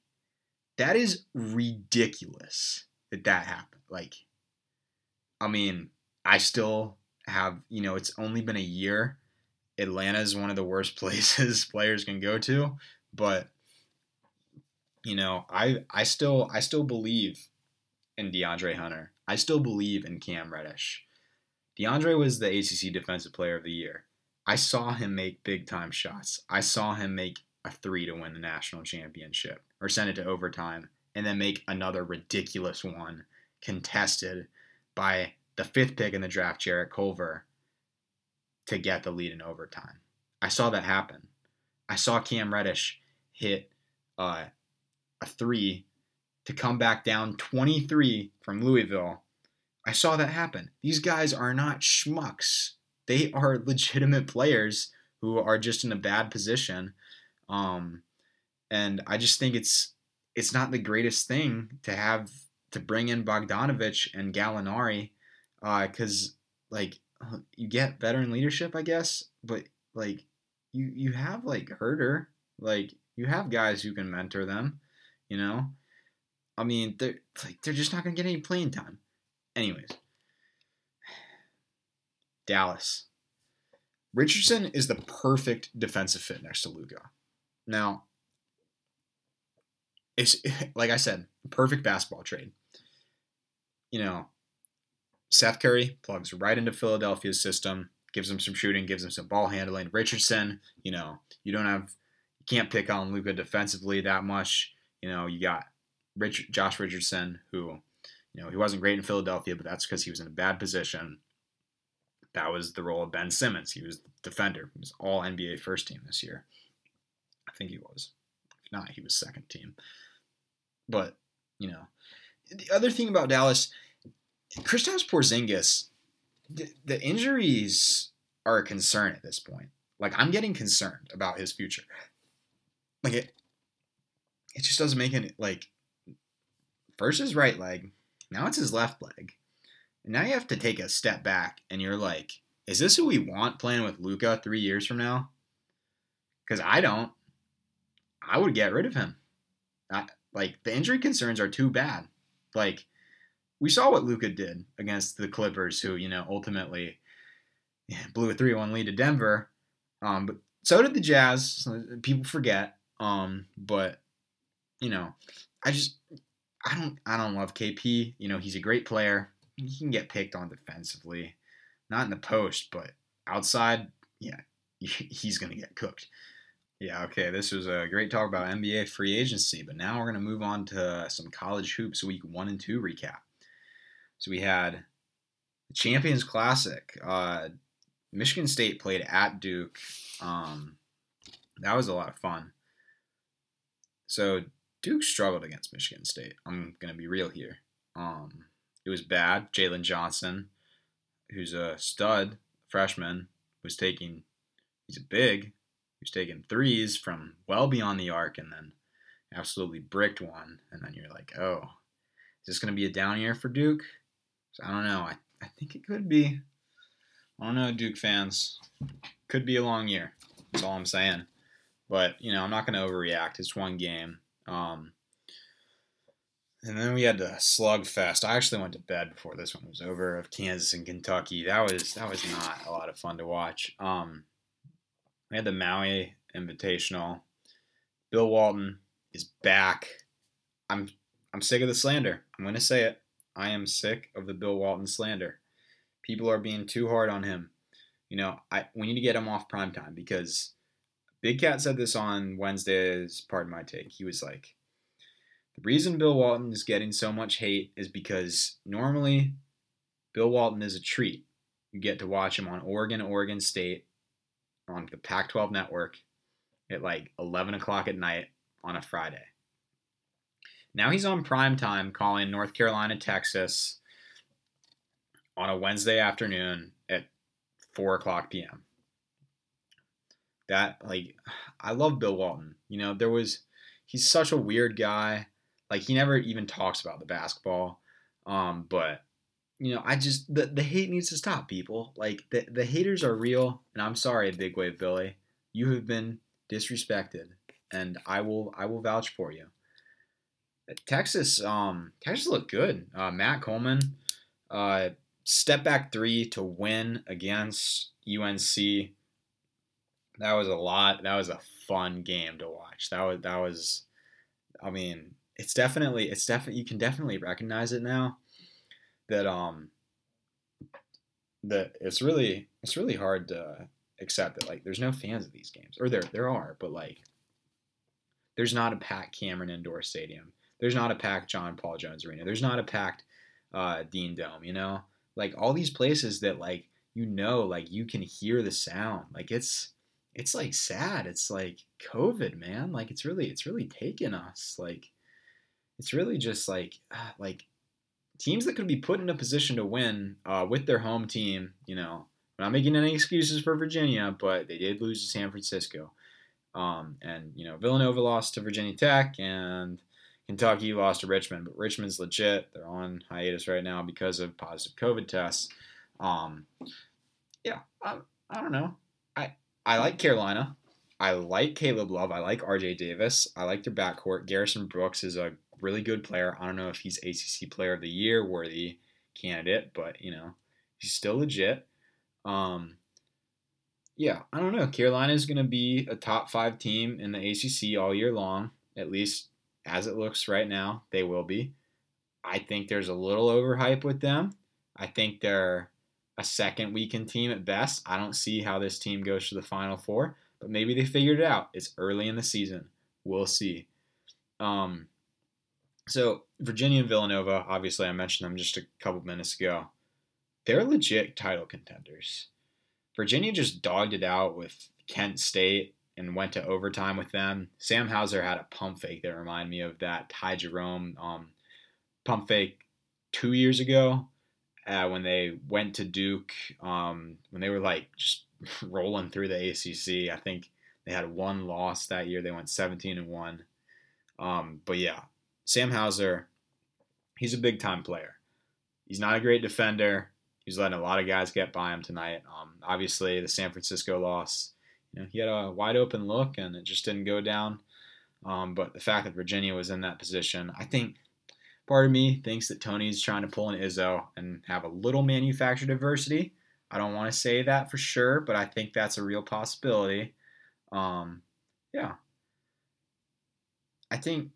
that is ridiculous that that happened. Like, I mean, I still have, you know, it's only been a year Atlanta is one of the worst places players can go to, but you know, I I still I still believe in DeAndre Hunter. I still believe in Cam Reddish. DeAndre was the ACC Defensive Player of the Year. I saw him make big time shots. I saw him make a three to win the national championship or send it to overtime and then make another ridiculous one contested by the fifth pick in the draft, Jarrett Culver, to get the lead in overtime. I saw that happen. I saw Cam Reddish hit uh, a three to come back down 23 from Louisville. I saw that happen. These guys are not schmucks. They are legitimate players who are just in a bad position. Um, and I just think it's it's not the greatest thing to have to bring in Bogdanovich and Gallinari because uh, like you get veteran leadership, I guess, but like you you have like Herder, like you have guys who can mentor them, you know. I mean, they're like they're just not gonna get any playing time. Anyways, Dallas. Richardson is the perfect defensive fit next to Luka. Now, it's like I said, perfect basketball trade. You know, Seth Curry plugs right into Philadelphia's system, gives them some shooting, gives them some ball handling. Richardson, you know, you don't have, you can't pick on Luka defensively that much. You know, you got Rich, Josh Richardson, who, You know, he wasn't great in Philadelphia, but that's because he was in a bad position. That was the role of Ben Simmons. He was the defender. He was all NBA first team this year. I think he was. If not, he was second team. But, you know, the other thing about Dallas, Kristaps Porzingis, the, the injuries are a concern at this point. Like I'm getting concerned about his future. Like it, it just doesn't make any like. First his right leg, now it's his left leg, and now you have to take a step back, and you're like, is this who we want playing with Luka three years from now? Because I don't. I would get rid of him. I, like the injury concerns are too bad. Like we saw what Luka did against the Clippers, who you know ultimately blew a three-one lead to Denver. Um, but so did the Jazz. People forget. Um, but you know, I just I don't I don't love KP. You know, he's a great player. He can get picked on defensively, not in the post, but outside, yeah, he's gonna get cooked. Yeah, okay. This was a great talk about NBA free agency, but now we're gonna move on to some college hoops week one and two recap. So we had the Champions Classic. Uh, Michigan State played at Duke. Um, that was a lot of fun. So Duke struggled against Michigan State. I'm gonna be real here. Um, it was bad. Jalen Johnson, who's a stud freshman, was taking. He's a big. He was taking threes from well beyond the arc, and then absolutely bricked one. And then you're like, oh, is this gonna be a down year for Duke? So I don't know. I, I think it could be. I don't know, Duke fans. Could be a long year. That's all I'm saying. But you know, I'm not going to overreact. It's one game. Um, and then we had the slugfest. I actually went to bed before this one was over of Kansas and Kentucky. That was that was not a lot of fun to watch. Um, we had the Maui Invitational. Bill Walton is back. I'm I'm sick of the slander. I'm going to say it. I am sick of the Bill Walton slander. People are being too hard on him. You know, I we need to get him off prime time because Big Cat said this on Wednesday's Pardon My Take. He was like, the reason Bill Walton is getting so much hate is because normally Bill Walton is a treat. You get to watch him on Oregon, Oregon State on the Pac 12 network at like 11 o'clock at night on a Friday. Now he's on prime time calling North Carolina, Texas on a Wednesday afternoon at 4 o'clock p.m. That, like, I love Bill Walton. You know, there was, he's such a weird guy. Like, he never even talks about the basketball. Um, but, you know, I just, the, the hate needs to stop, people. Like, the, the haters are real. And I'm sorry, Big Wave Billy. You have been disrespected. And I will, I will vouch for you. Texas, um, Texas looked good. Uh, Matt Coleman, uh, step back three to win against UNC. That was a lot. That was a fun game to watch. That was that was. I mean, it's definitely it's definitely you can definitely recognize it now. That um. That it's really it's really hard to accept that like there's no fans of these games or there there are but like there's not a Pat Cameron Indoor Stadium. There's not a packed John Paul Jones Arena. There's not a packed uh, Dean Dome. You know, like all these places that like you know like you can hear the sound. Like it's it's like sad. It's like covid man. Like it's really it's really taken us. Like it's really just like uh, like teams that could be put in a position to win uh, with their home team you know? I'm not making any excuses for virginia but they did lose to san francisco. Um, and you know villanova lost to virginia tech and Kentucky lost to Richmond, but Richmond's legit. They're on hiatus right now because of positive COVID tests. Um, yeah, I, I don't know. I I like Carolina. I like Caleb Love. I like RJ Davis. I like their backcourt. Garrison Brooks is a really good player. I don't know if he's ACC Player of the Year worthy candidate, but you know he's still legit. Um, yeah, I don't know. Carolina is going to be a top five team in the ACC all year long, at least as it looks right now, they will be. I think there's a little overhype with them. I think they're a second weekend team at best. I don't see how this team goes to the Final Four, but maybe they figured it out. It's early in the season. We'll see. Um, So Virginia and Villanova, obviously I mentioned them just a couple minutes ago. They're legit title contenders. Virginia just dogged it out with Kent State and went to overtime with them. Sam Hauser had a pump fake that reminded me of that Ty Jerome um, pump fake two years ago uh, when they went to Duke, um, when they were like just rolling through the ACC. I think they had one loss that year. They went 17 and one. Um, but yeah, Sam Hauser, he's a big time player. He's not a great defender. He's letting a lot of guys get by him tonight. Um, obviously, the San Francisco loss, you know, he had a wide open look and it just didn't go down. Um, but the fact that Virginia was in that position, I think part of me thinks that Tony's trying to pull an Izzo and have a little manufactured adversity. I don't want to say that for sure, but I think that's a real possibility. Um, yeah, I think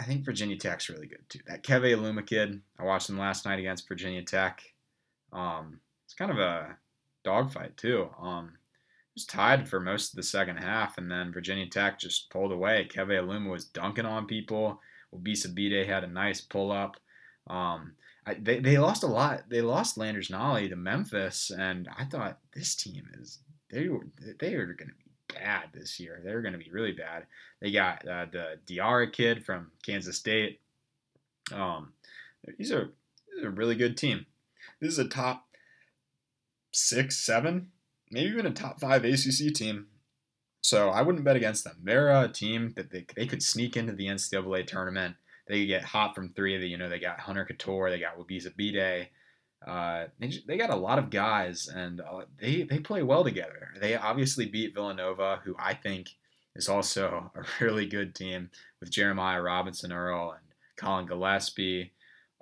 I think Virginia Tech's really good too. That Keve Aluma kid, I watched him last night against Virginia Tech. Um, it's kind of a dogfight too. Um, was tied for most of the second half, and then Virginia Tech just pulled away. Keve Aluma was dunking on people. Wabissa Bede had a nice pull up. Um, I, they, they lost a lot. They lost Landers Nolley to Memphis, and I thought this team is they were they are going to be bad this year. They're going to be really bad. They got uh, the Diarra kid from Kansas State. Um, he's a, he's a really good team. This is a top six, seven, maybe even a top five ACC team. So I wouldn't bet against them. They're a team that they, they could sneak into the NCAA tournament. They could get hot from three of the, you know, they got Hunter Cattoor, they got Wabissa Bede. Uh, they, they got a lot of guys, and uh, they, they play well together. They obviously beat Villanova, who I think is also a really good team with Jeremiah Robinson Earl and Collin Gillespie.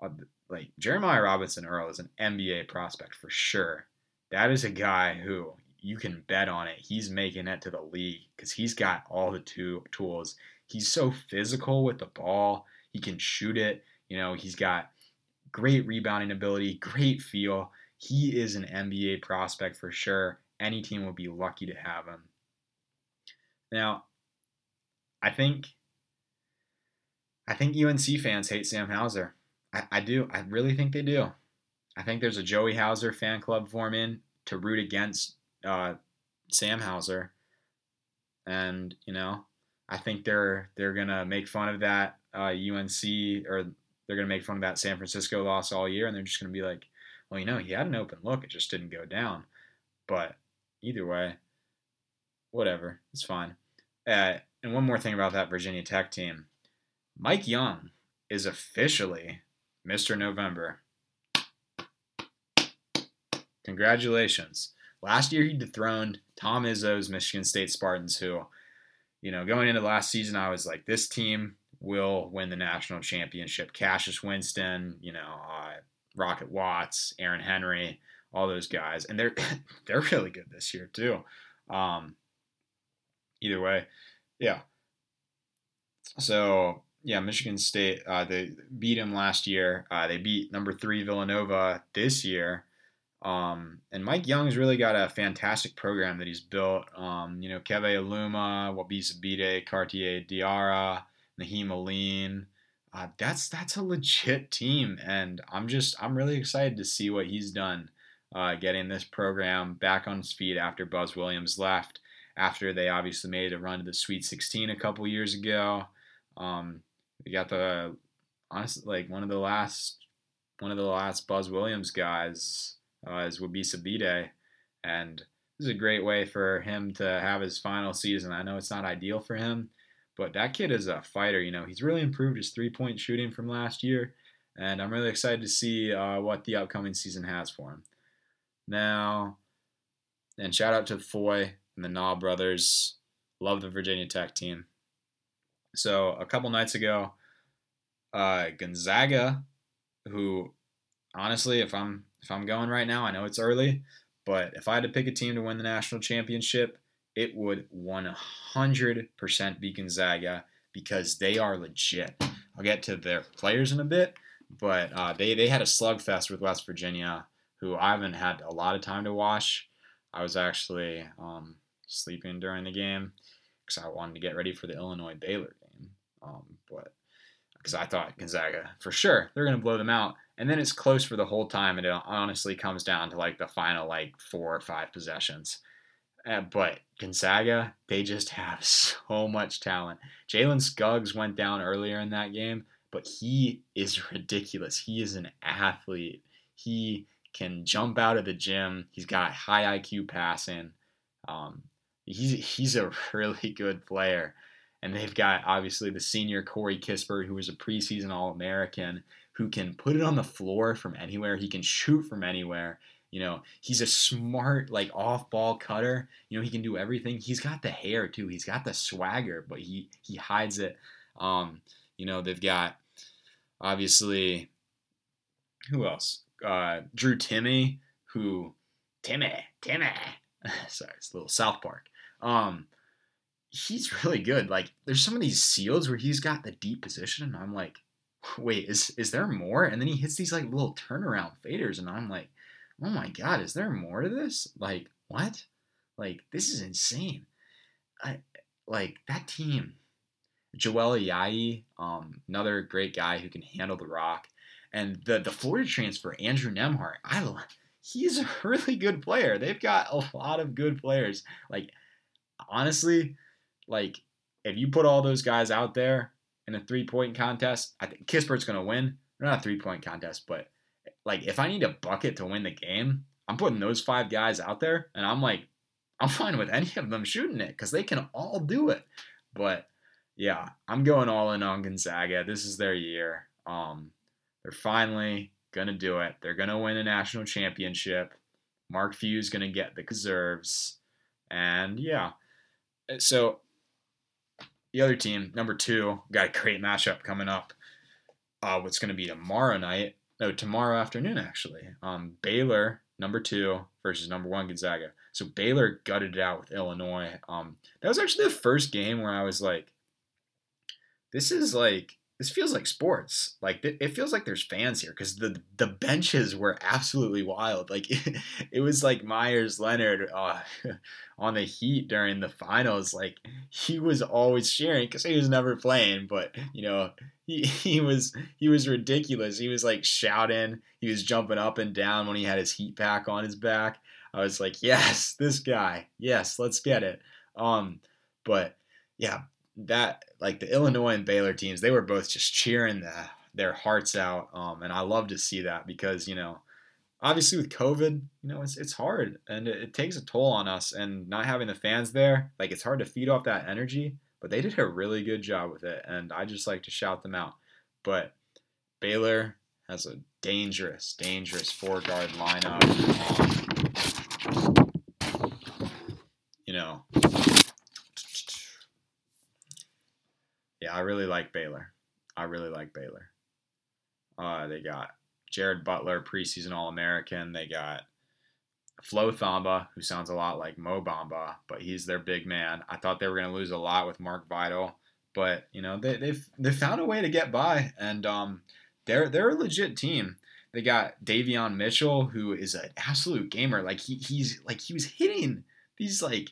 Uh, like Jeremiah Robinson Earl is an NBA prospect for sure. That is a guy who you can bet on it. He's making it to the league because he's got all the two tools. He's so physical with the ball. He can shoot it. You know, he's got great rebounding ability, great feel. He is an NBA prospect for sure. Any team would be lucky to have him. Now, I think I think UNC fans hate Sam Hauser. I, I do. I really think they do. I think there's a Joey Hauser fan club forming to root against uh, Sam Hauser, and you know, I think they're they're gonna make fun of that uh, UNC or they're gonna make fun of that San Francisco loss all year, and they're just gonna be like, well, you know, he had an open look, it just didn't go down. But either way, whatever, it's fine. Uh, and one more thing about that Virginia Tech team, Mike Young is officially Mr. November. Congratulations. Last year he dethroned Tom Izzo's Michigan State Spartans, who, you know, going into last season, I was like, this team will win the national championship. Cassius Winston, you know, uh, Rocket Watts, Aaron Henry, all those guys, and they're they're really good this year too. Um, either way, yeah. So yeah, Michigan State uh, they beat them last year. Uh, they beat number three Villanova this year. Um, and Mike Young's really got a fantastic program that he's built. Um, you know, Keve Aluma, Wabissa Bede, Cartier Diarra, Nahiem Alleyne. Uh, that's that's a legit team, and I'm just I'm really excited to see what he's done, uh, getting this program back on its feet after Buzz Williams left. After they obviously made a run to the Sweet 16 a couple years ago, um, we got the honestly like one of the last one of the last Buzz Williams guys uh, is Wabissa Bede, and this is a great way for him to have his final season. I know it's not ideal for him, but that kid is a fighter. You know, he's really improved his three point shooting from last year, and I'm really excited to see uh, what the upcoming season has for him. Now, and shout out to Foy and the Naw brothers. Love the Virginia Tech team. So a couple nights ago, uh, Gonzaga, who honestly, if I'm if I'm going right now, I know it's early, but if I had to pick a team to win the national championship, it would 100% be Gonzaga because they are legit. I'll get to their players in a bit, but uh, they, they had a slugfest with West Virginia, who I haven't had a lot of time to watch. I was actually um, sleeping during the game because I wanted to get ready for the Illinois Baylor game. Um, but because I thought Gonzaga for sure they're going to blow them out. And then it's close for the whole time, and it honestly comes down to like the final like four or five possessions. Uh, but Gonzaga, they just have so much talent. Jalen Suggs went down earlier in that game, but he is ridiculous. He is an athlete. He can jump out of the gym. He's got high IQ passing. Um, he's he's a really good player. And they've got obviously the senior Corey Kispert, who was a preseason All American, who can put it on the floor from anywhere. He can shoot from anywhere. You know, he's a smart, like off ball cutter. You know, he can do everything. He's got the hair too. He's got the swagger, but he he hides it. Um, you know, they've got obviously who else? Uh, Drew Timme, who Timmy, Timmy. Sorry, it's a little South Park. Um, he's really good. Like, there's some of these seals where he's got the deep position, and I'm like, wait, is is there more? And then he hits these like little turnaround faders, and I'm like, oh my god, is there more to this? Like, what? Like, this is insane. I like that team. Joel Ayayi, um, another great guy who can handle the rock, and the the Florida transfer Andrew Nembhard. I love. he's a really good player. They've got a lot of good players. Like honestly, like if you put all those guys out there in a three point contest, I think Kispert's gonna win. Not a three point contest, but like if I need a bucket to win the game, I'm putting those five guys out there, and I'm like, I'm fine with any of them shooting it because they can all do it. But yeah, I'm going all in on Gonzaga. This is their year. Um, they're finally gonna do it. They're gonna win a national championship. Mark Few's gonna get the deserves, and yeah. So the other team, number two, got a great matchup coming up. Uh, what's gonna be tomorrow night? No, tomorrow afternoon actually. Um, Baylor, number two, versus number one Gonzaga. So Baylor gutted it out with Illinois. Um, that was actually the first game where I was like, this is like this feels like sports. Like it feels like there's fans here because the the benches were absolutely wild. Like it, it was like Meyers Leonard uh, on the Heat during the finals. Like he was always cheering because he was never playing, but you know he he was he was ridiculous. He was like shouting. He was jumping up and down when he had his Heat pack on his back. I was like, yes, this guy, yes, let's get it. Um, but yeah, that like the Illinois and Baylor teams, they were both just cheering the, their hearts out, um, and I love to see that because you know, obviously with COVID, you know, it's it's hard and it, it takes a toll on us, and not having the fans there, like it's hard to feed off that energy. But they did a really good job with it, and I just like to shout them out. But Baylor has a dangerous, dangerous four guard lineup. Um, you know, yeah, I really like Baylor. I really like Baylor. Uh, they got Jared Butler, preseason All American. They got Flo Thamba, who sounds a lot like Mo Bamba, but he's their big man. I thought they were going to lose a lot with Mark Vital, but you know they, they've they found a way to get by, and um, they're they're a legit team. They got Davion Mitchell, who is an absolute gamer. Like he he's like he was hitting these like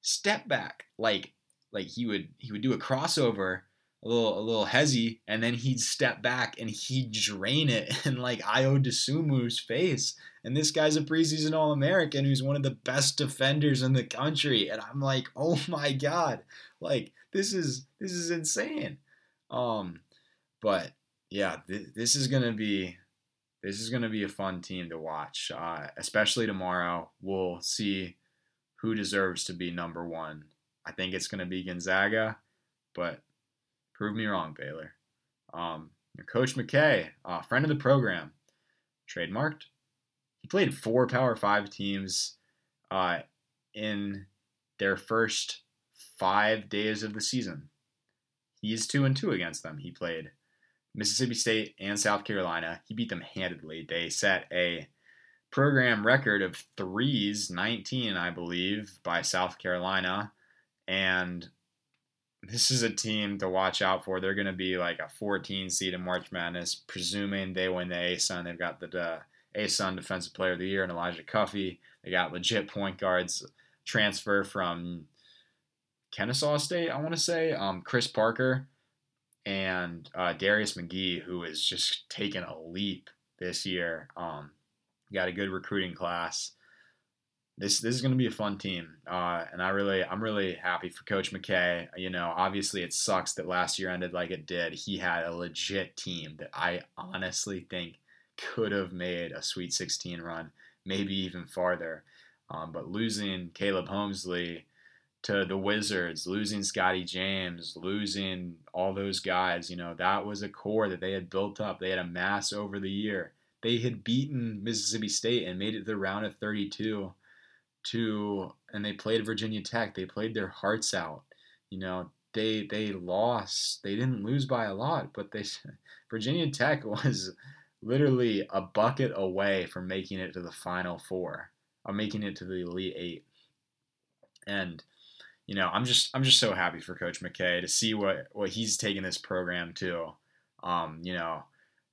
step back like like he would he would do a crossover a little a little hezzy and then he'd step back and he'd drain it in like Ayo Dosunmu's face. And this guy's a preseason All American who's one of the best defenders in the country. And I'm like, oh my god, like this is this is insane. Um, but yeah, th- this is gonna be this is gonna be a fun team to watch, uh, especially tomorrow. We'll see who deserves to be number one I think it's going to be Gonzaga, but prove me wrong, Baylor. Um, Coach McKay, uh, friend of the program, trademarked. He played four Power Five teams uh, in their first five days of the season. He's two and two against them. He played Mississippi State and South Carolina. He beat them handedly. They set a program record of threes, 19, I believe, by South Carolina. And this is a team to watch out for. They're going to be like a 14 seed in March Madness, presuming they win the ASUN. They've got the uh, ASUN Defensive Player of the Year and Elijah Cuffee. They got legit point guards transfer from Kennesaw State, I want to say. Um, Chris Parker, and uh, Darius McGhee, who is just taking a leap this year. Um, got a good recruiting class. This this is going to be a fun team, uh, and I really I'm really happy for Coach McKay. You know, obviously it sucks that last year ended like it did. He had a legit team that I honestly think could have made a Sweet 16 run, maybe even farther. Um, but losing Caleb Homesley to the Wizards, losing Scottie James, losing all those guys, you know, that was a core that they had built up. They had amassed over the year. They had beaten Mississippi State and made it to the round of 32 to and they played Virginia Tech. They played their hearts out. You know, they they lost. They didn't lose by a lot, but they Virginia Tech was literally a bucket away from making it to the final four, or making it to the Elite Eight. And you know, I'm just I'm just so happy for Coach McKay to see what what he's taking this program to. Um, you know,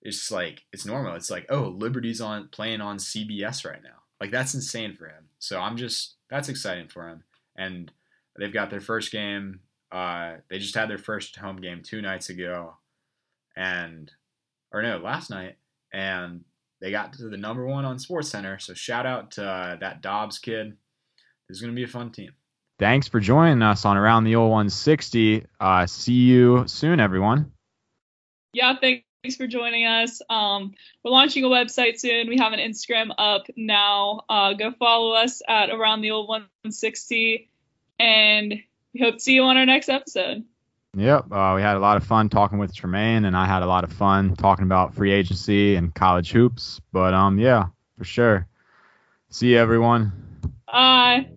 it's like it's normal. It's like oh, Liberty's on playing on CBS right now. Like that's insane for him. So I'm just that's exciting for him. And they've got their first game. Uh, they just had their first home game two nights ago, and or no, last night, and they got to the number one on Sports Center. So shout out to uh, that Dobbs kid. This is gonna be a fun team. Thanks for joining us on Around the Old 160. Uh, see you soon, everyone. Yeah, thanks for joining us. Um, we're launching a website soon. We have an Instagram up now. Uh, go follow us at Around the Old 160, and we hope to see you on our next episode. Yep, uh, we had a lot of fun talking with Tremaine, and I had a lot of fun talking about free agency and college hoops. But um, yeah, for sure. See you, everyone. Bye.